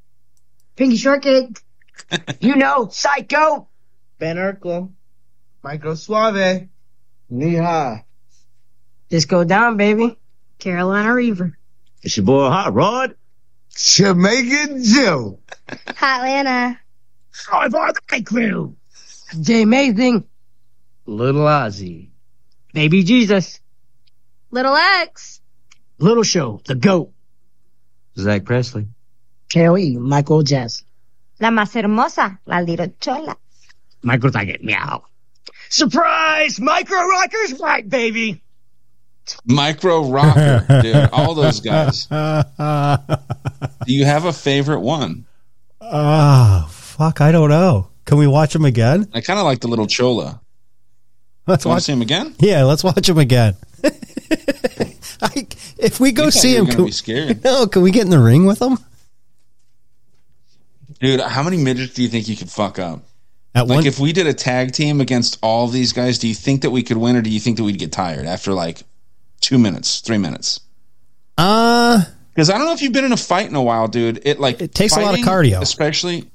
Pinky Shortcake. you know, Psycho. Ben Urkel. Micro Suave. Neha. go Down, baby.
Carolina Reaver.
It's your boy Hot Rod. Jamaican Joe.
Hot Lana.
Five on the crew. Jay Amazing. Little Ozzy. Baby Jesus.
Little X.
Little Show, the GOAT. Zach Presley. KOE, Michael Jackson.
La más hermosa. La little chola.
Michael Taggett, meow. Surprise! Micro Rockers right, baby!
Micro Rocker, dude. All those guys. Do you have a favorite one?
Ah, fuck, I don't know. Can we watch them again?
I kind of like the little Chola.
Let's watch
to him again?
Yeah, let's watch them again. I, if we go
You
see him,
were gonna
can,
be scared.
no, can we get in the ring with him?
Dude, how many midgets do you think you could fuck up?
At
like
one-
if we did a tag team against all these guys, do you think that we could win or do you think that we'd get tired after like two minutes, three minutes?
Uh
because I don't know if you've been in a fight in a while, dude. It like it
takes a lot of cardio.
especially.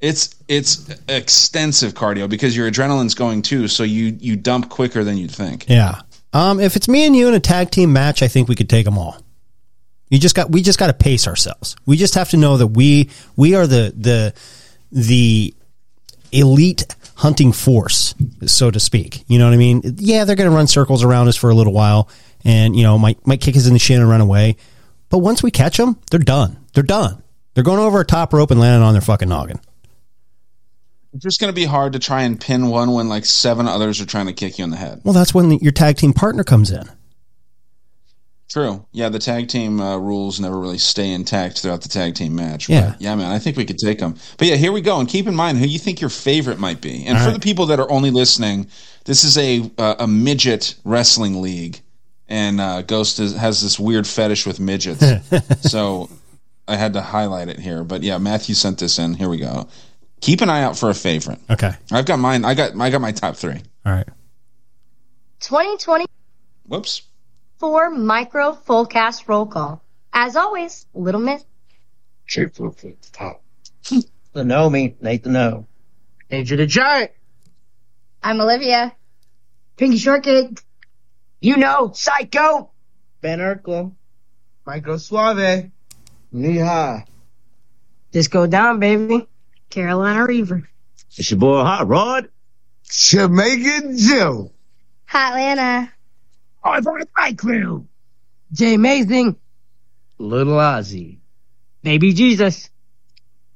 It's it's extensive cardio because your adrenaline's going too, so you you dump quicker than you'd think.
Yeah. Um, if it's me and you in a tag team match, I think we could take them all. You just got we just got to pace ourselves. We just have to know that we we are the the the elite hunting force, so to speak. You know what I mean? Yeah, they're going to run circles around us for a little while, and you know might might kick us in the shin and run away. But once we catch them, they're done. They're done. They're going over a top rope and landing on their fucking noggin.
It's just going to be hard to try and pin one when like seven others are trying to kick you in the head.
Well, that's when the, your tag team partner comes in.
True. Yeah, the tag team uh, rules never really stay intact throughout the tag team match.
Yeah.
Yeah, man, I think we could take them. But yeah, here we go. And keep in mind who you think your favorite might be. And
All
for
right.
the people that are only listening, this is a uh, a midget wrestling league, and uh, Ghost is, has this weird fetish with midgets. so I had to highlight it here. But yeah, Matthew sent this in. Here we go. Keep an eye out for a favorite.
Okay.
I've got mine. I got I got my top three.
All right.
Twenty twenty.
Whoops.
Micro full cast roll call. As always, Little Miss.
Chief at the top.
The know me, Nathan know. Andrew the Giant.
I'm Olivia.
Pinky Shortcake.
You know, Psycho. Ben Urkel. Micro Suave. Knee high.
Disco down, baby.
Carolina Reaver.
It's your boy Hot Rod.
Jamaican Joe.
Hot Lana.
Oh, from the Fight Crew.
Jay Amazing.
Little Ozzy.
Baby Jesus.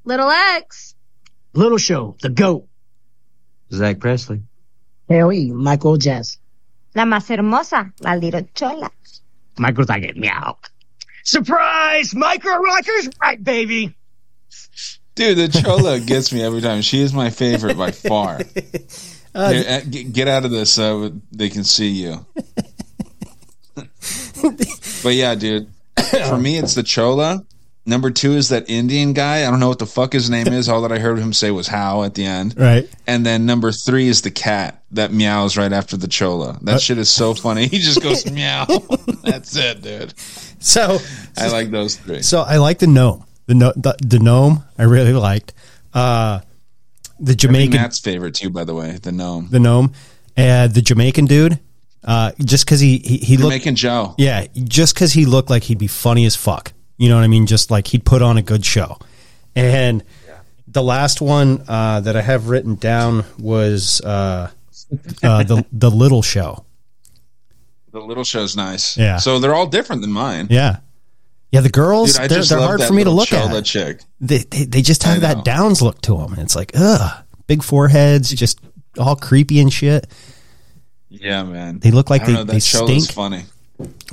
Little X.
Little Show, the GOAT. Zach Presley.
Hell yeah, Michael Jazz. La más hermosa, la little chola.
Micro Target, meow. Surprise! Micro Rockers, right, baby.
Dude, the Chola gets me every time. She is my favorite by far.
Uh,
Here, uh, get, get out of this so they can see you. but yeah, dude. For me, it's the Chola. Number two is that Indian guy. I don't know what the fuck his name is. All that I heard him say was how at the end.
Right.
And then number three is the cat that meows right after the Chola. That
Uh,
shit is so funny. He just goes meow. That's it, dude.
So
I like those three.
So I like the gnome. The, no, the the gnome I really liked. Uh, the Jamaican
Matt's favorite too, by the way. The gnome.
the gnome, and the Jamaican dude. Uh, just because he he, he looked
Jamaican Joe.
yeah, just because he looked like he'd be funny as fuck. You know what I mean? Just like he'd put on a good show. And the last one uh, that I have written down was uh, uh, the the little show.
The little show's nice.
Yeah.
So they're all different than mine.
Yeah, yeah. The girls
Dude,
they're, they're hard for me to look
Chola
at.
chick.
They, they they just have that Downs look to them. And It's like ugh, big foreheads, just all creepy and shit.
Yeah, man.
They look like they-
know, that
they stink.
funny.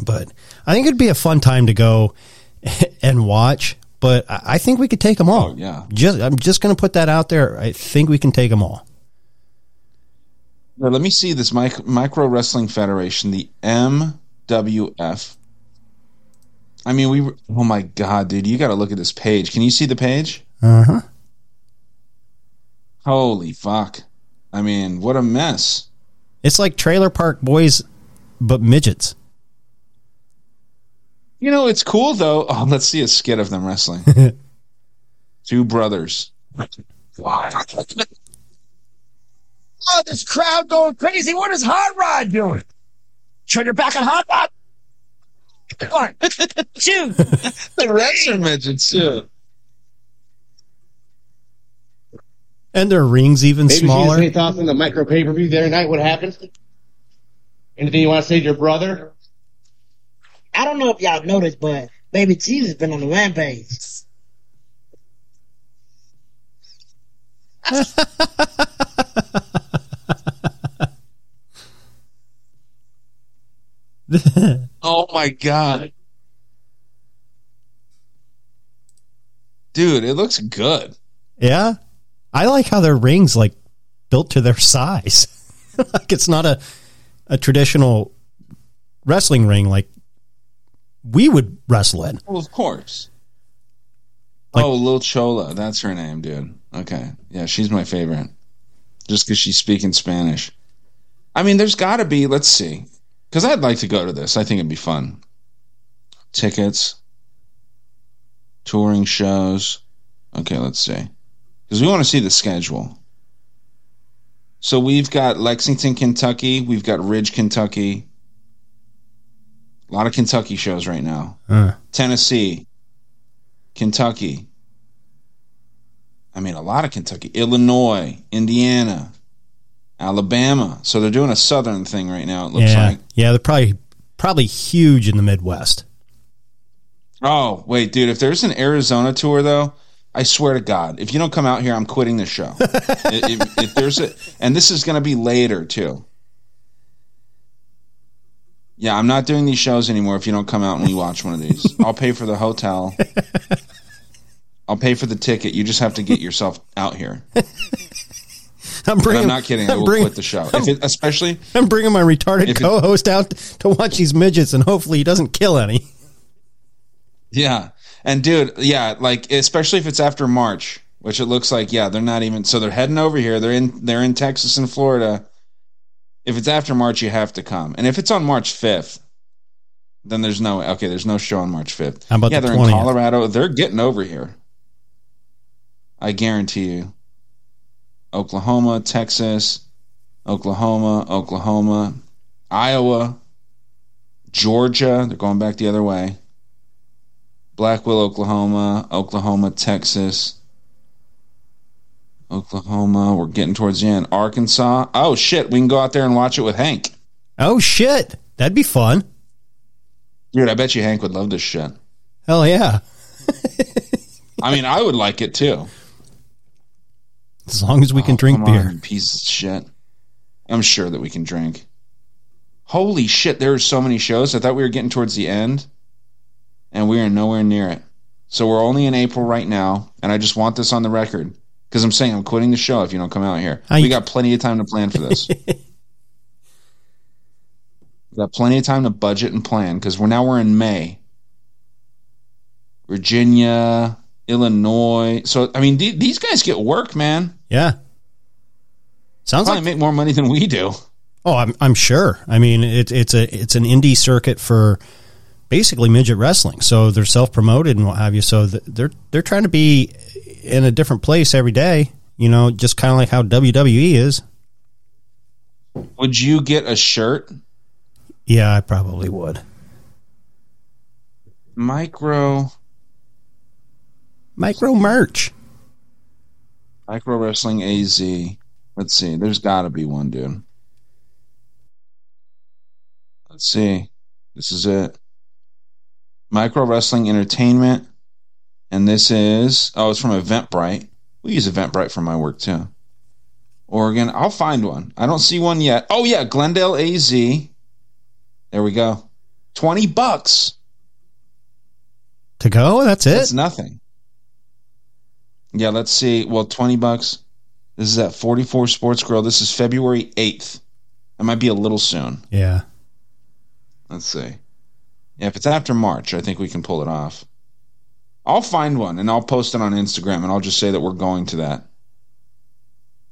But I think it'd be a fun time to go and watch. But I I think we could take them all.
Oh, yeah.
Just I'm just going to put that out there. I think we can take them all.
Now, let me see this mic- Micro Wrestling Federation, the MWF. I mean, we. were- Oh my god, dude! You got to look at this page. Can you see the page?
Uh huh.
Holy fuck! I mean, what a mess.
It's like Trailer Park Boys, but midgets.
You know, it's cool though. Oh, let's see a skit of them wrestling. Two brothers.
Oh, this crowd going crazy. What is Hot Rod doing? Turn your back on Hot Rod. Come on. Shoot.
the rest are midgets too.
And their rings even
Maybe
smaller.
any thoughts on the micro pay per view the other night? What happened? Anything you want to say to your brother?
I don't know if y'all noticed, but Baby Cheese has been on the rampage.
Oh my god. Dude, it looks good.
Yeah, I like how their rings like built to their size. like it's not a a traditional wrestling ring like we would wrestle in.
Well, of course. oh, Lil Chola. That's her name, dude. Okay. Yeah, she's my favorite. Just because she's speaking Spanish. I mean, there's got to be, let's see. Because I'd like to go to this. I think it'd be fun. Tickets, touring shows. Okay, let's see. Because we want to see the schedule. So we've got Lexington, Kentucky. We've got Ridge, Kentucky. A lot of Kentucky shows right now.
Uh,
Tennessee, Kentucky. I mean, a lot of Kentucky, Illinois, Indiana, Alabama. So they're doing a southern thing right now. It looks
yeah,
like.
yeah, they're probably probably huge in the Midwest.
Oh wait, dude! If there's an Arizona tour though, I swear to God, if you don't come out here, I'm quitting the show. if, if- there's a, and this is going to be later too. Yeah, I'm not doing these shows anymore. If you don't come out and we watch one of these, I'll pay for the hotel. I'll pay for the ticket. You just have to get yourself out here.
I'm bringing.
I'm not kidding. I
I'm
will
bringing-
quit the show. If it, especially
I'm bringing my retarded co-host out to watch these midgets, and hopefully he doesn't kill any.
Yeah. And dude, yeah, like especially if it's after March, which it looks like, yeah, they're not even so they're heading over here. They're in they're in Texas and Florida. If it's after March, you have to come. And if it's on March 5th, then there's no okay, there's no show on March 5th.
How about
yeah,
the
they're
20th?
in Colorado. They're getting over here. I guarantee you. Oklahoma, Texas, Oklahoma, Oklahoma, Iowa, Georgia, they're going back the other way. Blackwell, Oklahoma, Oklahoma, Texas, Oklahoma. We're getting towards the end. Arkansas. Oh shit, we can go out there and watch it with Hank.
Oh shit, that'd be fun.
Dude, I bet you Hank would love this shit.
Hell yeah!
I mean, I would like it too.
As long as we can
Oh,
drink beer.
on, piece of shit. I'm sure that we can drink. Holy shit, there are so many shows. I thought we were getting towards the end, and we are nowhere near it. So we're only in April right now, and I just want this on the record because I'm saying I'm quitting the show if you don't come out here.
How
we got plenty of time to plan for this. we got plenty of time to budget and plan because we're now we're in May. Virginia, Illinois. So I mean, th- these guys get work, man.
Yeah. Sounds
Probably
like
make more money than we do.
Oh, I'm I'm sure. I mean, it's it's a it's an indie circuit for basically midget wrestling. So they're self promoted and what have you. So they're they're trying to be in a different place every day. You know, just kind of like how WWE is.
Would you get a shirt?
Yeah, I probably would.
Micro
Micro merch.
Micro Wrestling AZ. Let's see. There's got to be one, dude. Let's see. This is it. Micro Wrestling Entertainment. And this is, oh, it's from Eventbrite. We use Eventbrite for my work too. Oregon. I'll find one. I don't see one yet. Oh, yeah. Glendale AZ. There we go. 20 bucks.
To go? That's it?
That's nothing. Yeah, let's see. Well, 20 bucks. This is at 44 Sports Grill. This is February 8th. It might be a little soon.
Yeah.
Let's see. Yeah, if it's after March, I think we can pull it off. I'll find one and I'll post it on Instagram and I'll just say that we're going to that.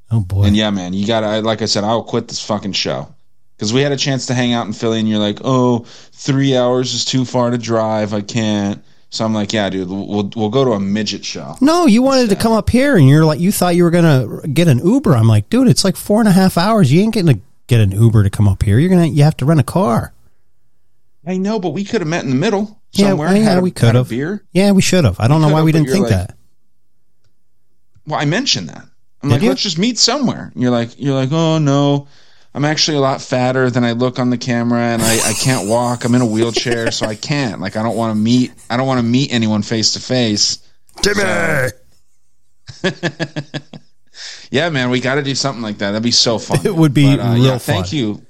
Oh boy.
And yeah, man, you got to like I said, I'll quit this fucking show. Cuz we had a chance to hang out in Philly and you're like, oh, three hours is too far to drive. I can't." So I'm like, "Yeah, dude, we'll we'll go to a midget show."
No, you wanted to come up here, and you're like, you thought you were gonna get an Uber. I'm like, dude, it's like four and a half hours. You ain't gonna get an Uber to come up here. You're gonna, you have to rent a car.
I know, but we could have met in the middle somewhere.
well, yeah,
had a-
we could have.
beer.
Yeah, we should have. I don't know why we didn't think
like-
that.
Well, I mentioned that. I'm
Did
like,
you?
let's just meet somewhere. And you're like, you're like, oh no, I'm actually a lot fatter than I look on the camera, and I, I can't walk. I'm in a wheelchair, so I can't. Like, I don't want to meet. I don't want to meet anyone face to face.
Timmy.
Yeah, man, we got to do something like that. That'd be so fun.
It would be
But, uh,
real
yeah, Thank you,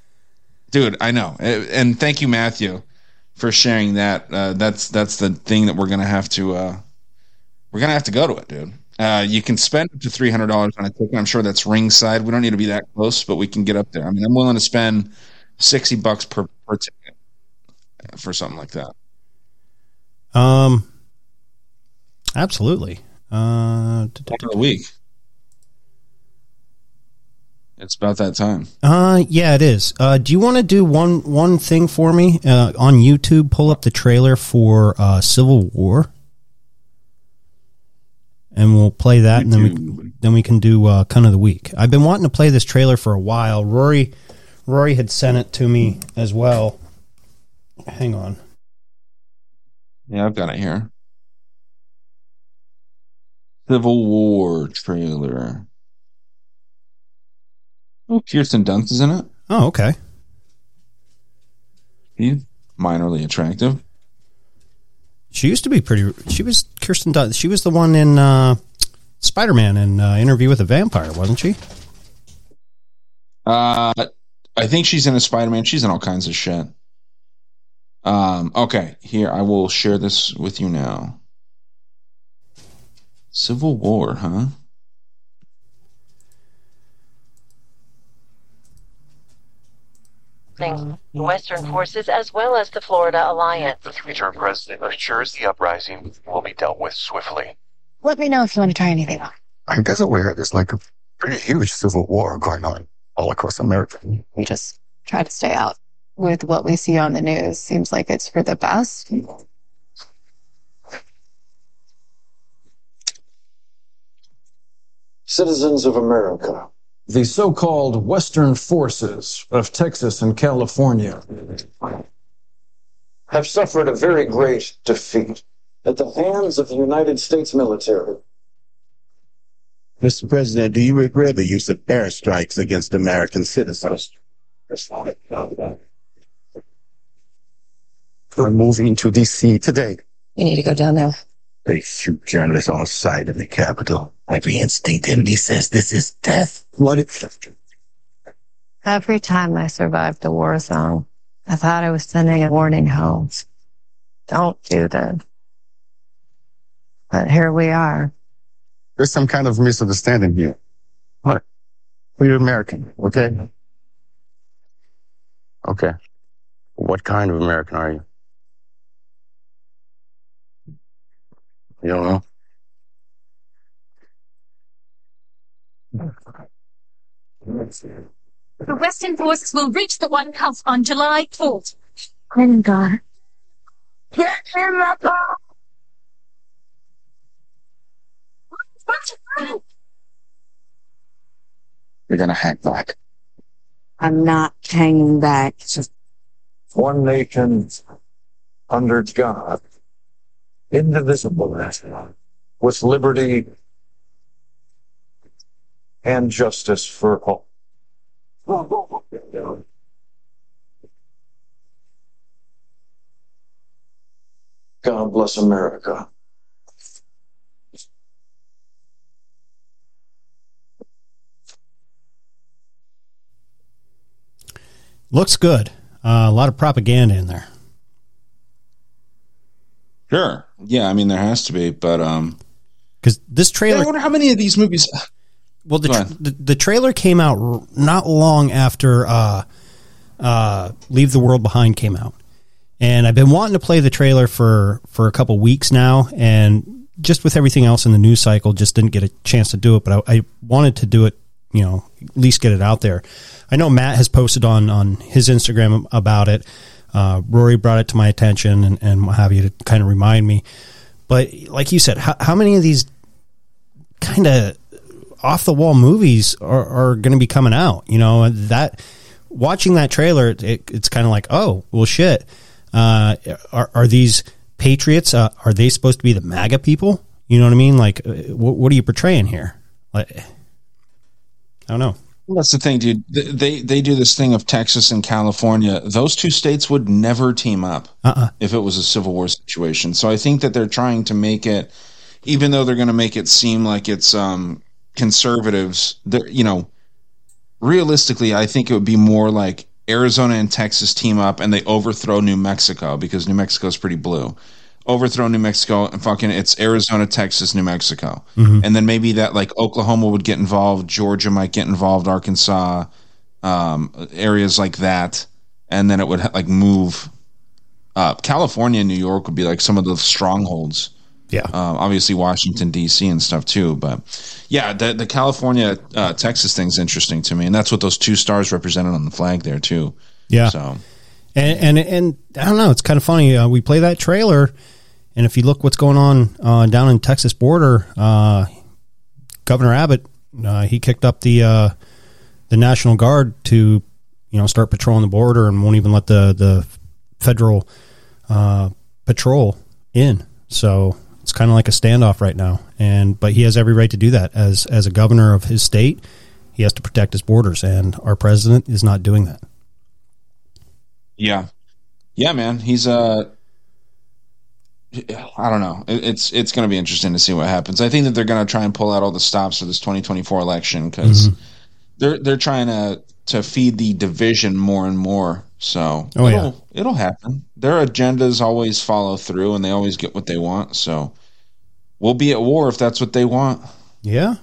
dude. I know, and and thank you, Matthew, for sharing that. Uh, that's that's the thing that we're gonna have to. Uh, we're gonna have to go to it, dude. Uh, you can spend up to three hundred dollars on a ticket. I'm sure that's ringside. We don't need to be that close, but we can get up there. I mean, I'm willing to spend sixty bucks per per ticket for something like that.
Um, absolutely. Uh, d- d-
For a week. It's about that time.
uh, yeah, it is. Uh, do you want to do one one thing for me uh, on YouTube? Pull up the trailer for uh, Civil War, and we'll play that, and then we then we can do uh, kind of the week. I've been wanting to play this trailer for a while. Rory, Rory had sent it to me as well. Hang on.
Yeah, I've got it here. Civil War trailer. Oh, Kirsten Dunst is in it.
Oh, okay.
He's minorly attractive.
She used to be pretty. She was Kirsten Dunst. She was the one in uh, Spider Man and uh, Interview with a Vampire, wasn't she?
Uh, I think she's in a Spider Man. She's in all kinds of shit. Um, okay, here I will share this with you now. Civil War, huh? Mm-hmm.
The Western forces as well as the Florida Alliance.
The three-term president assures the uprising will be dealt with swiftly.
Let me know if you want to try anything on.
I'm guess aware there's like a pretty huge civil war going on all across America.
We just try to stay out with what we see on the news. Seems like it's for the best.
Citizens of America, the so-called Western forces of Texas and California have suffered a very great defeat at the hands of the United States military.
Mr. President, do you regret the use of airstrikes against American citizens?
We're moving to D.C. today.
You need to go down there.
They shoot journalists on sight in the Capitol. Every instinct in me says this is death. What if...
Every time I survived a war zone, I thought I was sending a warning home. Don't do that. But here we are.
There's some kind of misunderstanding here. What? We're American, okay?
Okay. What kind of American are you? You don't know?
The Western forces will reach the White House on July 4th.
Thank God.
Get him up!
You're gonna hang back.
I'm not hanging back.
One nation under God, indivisible, with liberty and justice for all. God bless America.
Looks good. Uh, a lot of propaganda in there.
Sure. Yeah, I mean there has to be, but um,
because this trailer.
I wonder how many of these movies.
Well, the, tra- the the trailer came out r- not long after uh, uh, "Leave the World Behind" came out, and I've been wanting to play the trailer for for a couple weeks now, and just with everything else in the news cycle, just didn't get a chance to do it. But I, I wanted to do it, you know, at least get it out there. I know Matt has posted on on his Instagram about it. Uh, Rory brought it to my attention and, and what have you to kind of remind me. But like you said, how, how many of these kind of off the wall movies are, are going to be coming out? You know, that watching that trailer, it, it's kind of like, oh, well, shit. Uh, are, are these patriots? Uh, are they supposed to be the MAGA people? You know what I mean? Like, uh, what, what are you portraying here? Like, I don't know.
Well, that's the thing, dude. They they do this thing of Texas and California. Those two states would never team up
uh-uh.
if it was a civil war situation. So I think that they're trying to make it, even though they're going to make it seem like it's um, conservatives. You know, realistically, I think it would be more like Arizona and Texas team up and they overthrow New Mexico because New Mexico is pretty blue. Overthrow New Mexico and fucking it's Arizona, Texas, New Mexico.
Mhm.
And then maybe that like Oklahoma would get involved, Georgia might get involved, Arkansas, um, areas like that. And then it would like move up. California and New York would be like some of the strongholds.
Yeah.
Um, obviously Washington D.C. and stuff too, but yeah, the the California uh, Texas thing's interesting to me, and that's what those two stars represented on the flag there too.
Yeah.
So
And, and and I don't know. It's kind of funny. Uh, we play that trailer, and if you look what's going on uh, down in Texas border, uh, Governor Abbott uh, he kicked up the uh, the National Guard to you know start patrolling the border and won't even let the the federal uh, patrol in. So it's kind of like a standoff right now. And but he has every right to do that as as a governor of his state. He has to protect his borders, and our president is not doing that.
yeah, yeah, man, he's uh I don't know. It's it's going to be interesting to see what happens. I think that they're going to try and pull out all the stops for this 2024 election because
Mm-hmm.
they're they're trying to to feed the division more and more. So
Oh, yeah.
it'll, it'll happen. Their agendas always follow through, and they always get what they want. So we'll be at war if that's what they want.
Yeah,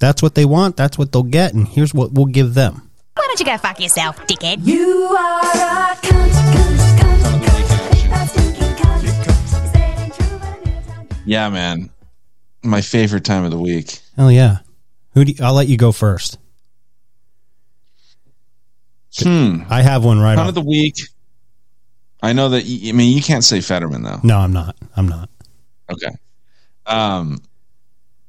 that's what they want. That's what they'll get, and here's what we'll give them.
Why don't you go fuck yourself, dickhead?
You are a cunt, cunt, cunt.
Yeah, man. My favorite time of the week.
Hell yeah. Who do you, I'll let you go first.
Hmm.
I have one right
Time
off.
of the week. I know that. y- I mean, you can't say Fetterman though.
No, I'm not. I'm not.
Okay. Um,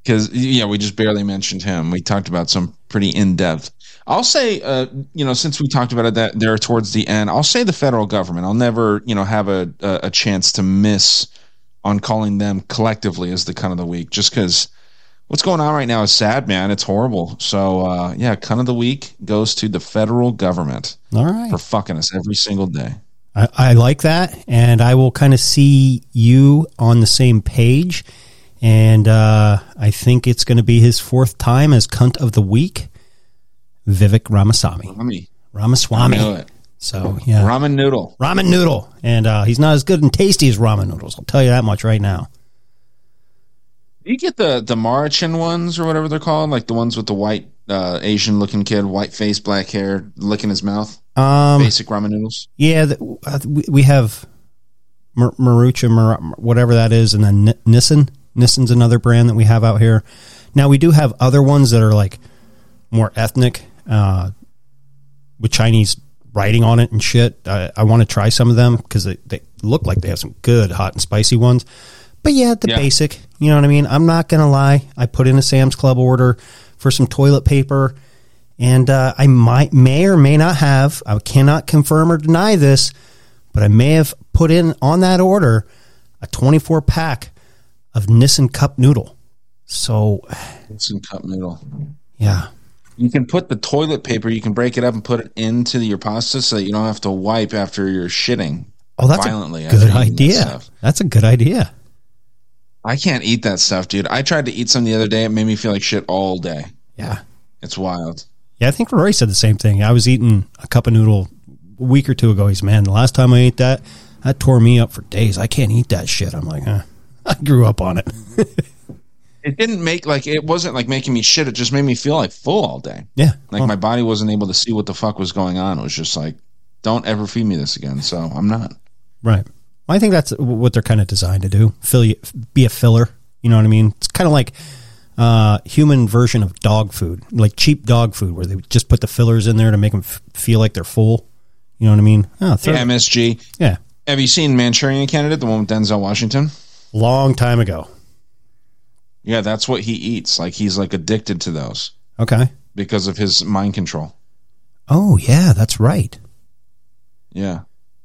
because yeah, we just barely mentioned him. We talked about some pretty in depth. I'll say, uh, you know, since we talked about it that there towards the end, I'll say the federal government. I'll never, you know, have a a, a chance to miss on calling them collectively as the cunt of the week, just because what's going on right now is sad, man. It's horrible. So uh, yeah, cunt of the week goes to the federal government
All right.
for fucking us every single day.
I, I like that, and I will kind of see you on the same page. And uh, I think it's going to be his fourth time as cunt of the week, Vivek Ramaswamy.
Rami.
Ramaswamy.
I know it.
So yeah,
Ramen noodle.
ramen noodle, and uh, he's not as good and tasty as ramen noodles. I'll tell you that much right now.
Do you get the the Marichin ones or whatever they're called, like the ones with the white uh, Asian looking kid, white face, black hair, licking his mouth?
Um,
Basic ramen noodles.
Yeah, the, uh, we, we have Mar- Marucha, Mar- whatever that is, and then N- Nissin. Nissin's another brand that we have out here. Now we do have other ones that are like more ethnic, uh, with Chinese writing on it and shit. I, I want to try some of them because they, they look like they have some good hot and spicy ones. But yeah, the
Yeah.
basic. You know what I mean? I'm not gonna lie. I put in a Sam's Club order for some toilet paper, and uh, I might may or may not have. I cannot confirm or deny this, but I may have put in on that order a 24 pack of Nissin cup noodle. So
Some cup noodle.
yeah,
You can put the toilet paper. You can break it up and put it into your pasta so that you don't have to wipe after you're shitting.
oh, that's
violently
a good
eating that
idea. That's a good idea.
I can't eat that stuff, dude. I tried to eat some the other day. It made me feel like shit all day.
Yeah.
It's wild.
Yeah, I think Roy said the same thing. I was eating a cup of noodle a week or two ago. He's man, the last time I ate that, that tore me up for days. I can't eat that shit. I'm like, huh. I grew up on it.
It didn't make like it wasn't like making me shit. It just made me feel like full all day.
Yeah.
Like my body wasn't able to see what the fuck was going on. It was just like, don't ever feed me this again. So I'm not.
Right. Well, I think that's what they're kind of designed to do. Fill you, be a filler. You know what I mean? It's kind of like uh, human version of dog food, like cheap dog food, where they just put the fillers in there to make them f- feel like they're full. You know what I mean? Oh, throw-
MSG.
Yeah.
Have you seen Manchurian Candidate, the one with Denzel Washington?
Long time ago.
Yeah, that's what he eats. Like he's like addicted to those
Okay.
because of his mind control.
Oh yeah, that's right.
Yeah.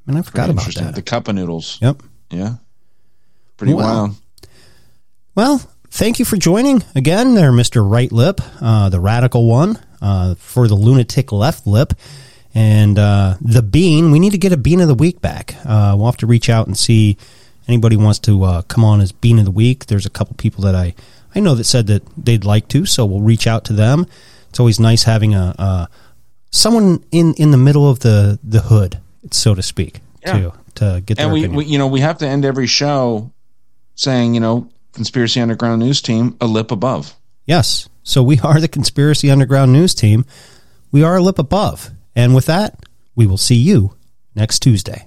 Man, I forgot
Pretty
about that.
The cup of noodles.
Yep.
Yeah. Pretty
Wow.
wild.
Well, thank you for joining again, there, Mister Right Lip, uh, the radical one, uh, for the lunatic left lip, and uh, the bean. We need to get a bean of the week back. Uh, we'll have to reach out and see anybody wants to uh, come on as bean of the week. There's a couple people that I I know that said that they'd like to, so we'll reach out to them. It's always nice having a, someone in in the middle of the the hood, so to speak,
Yeah.
to to get
And we, we, you know, we have to end every show saying, you know, Conspiracy Underground News Team, a lip above.
Yes. So we are the Conspiracy Underground News Team. We are a lip above. And with that, we will see you next Tuesday.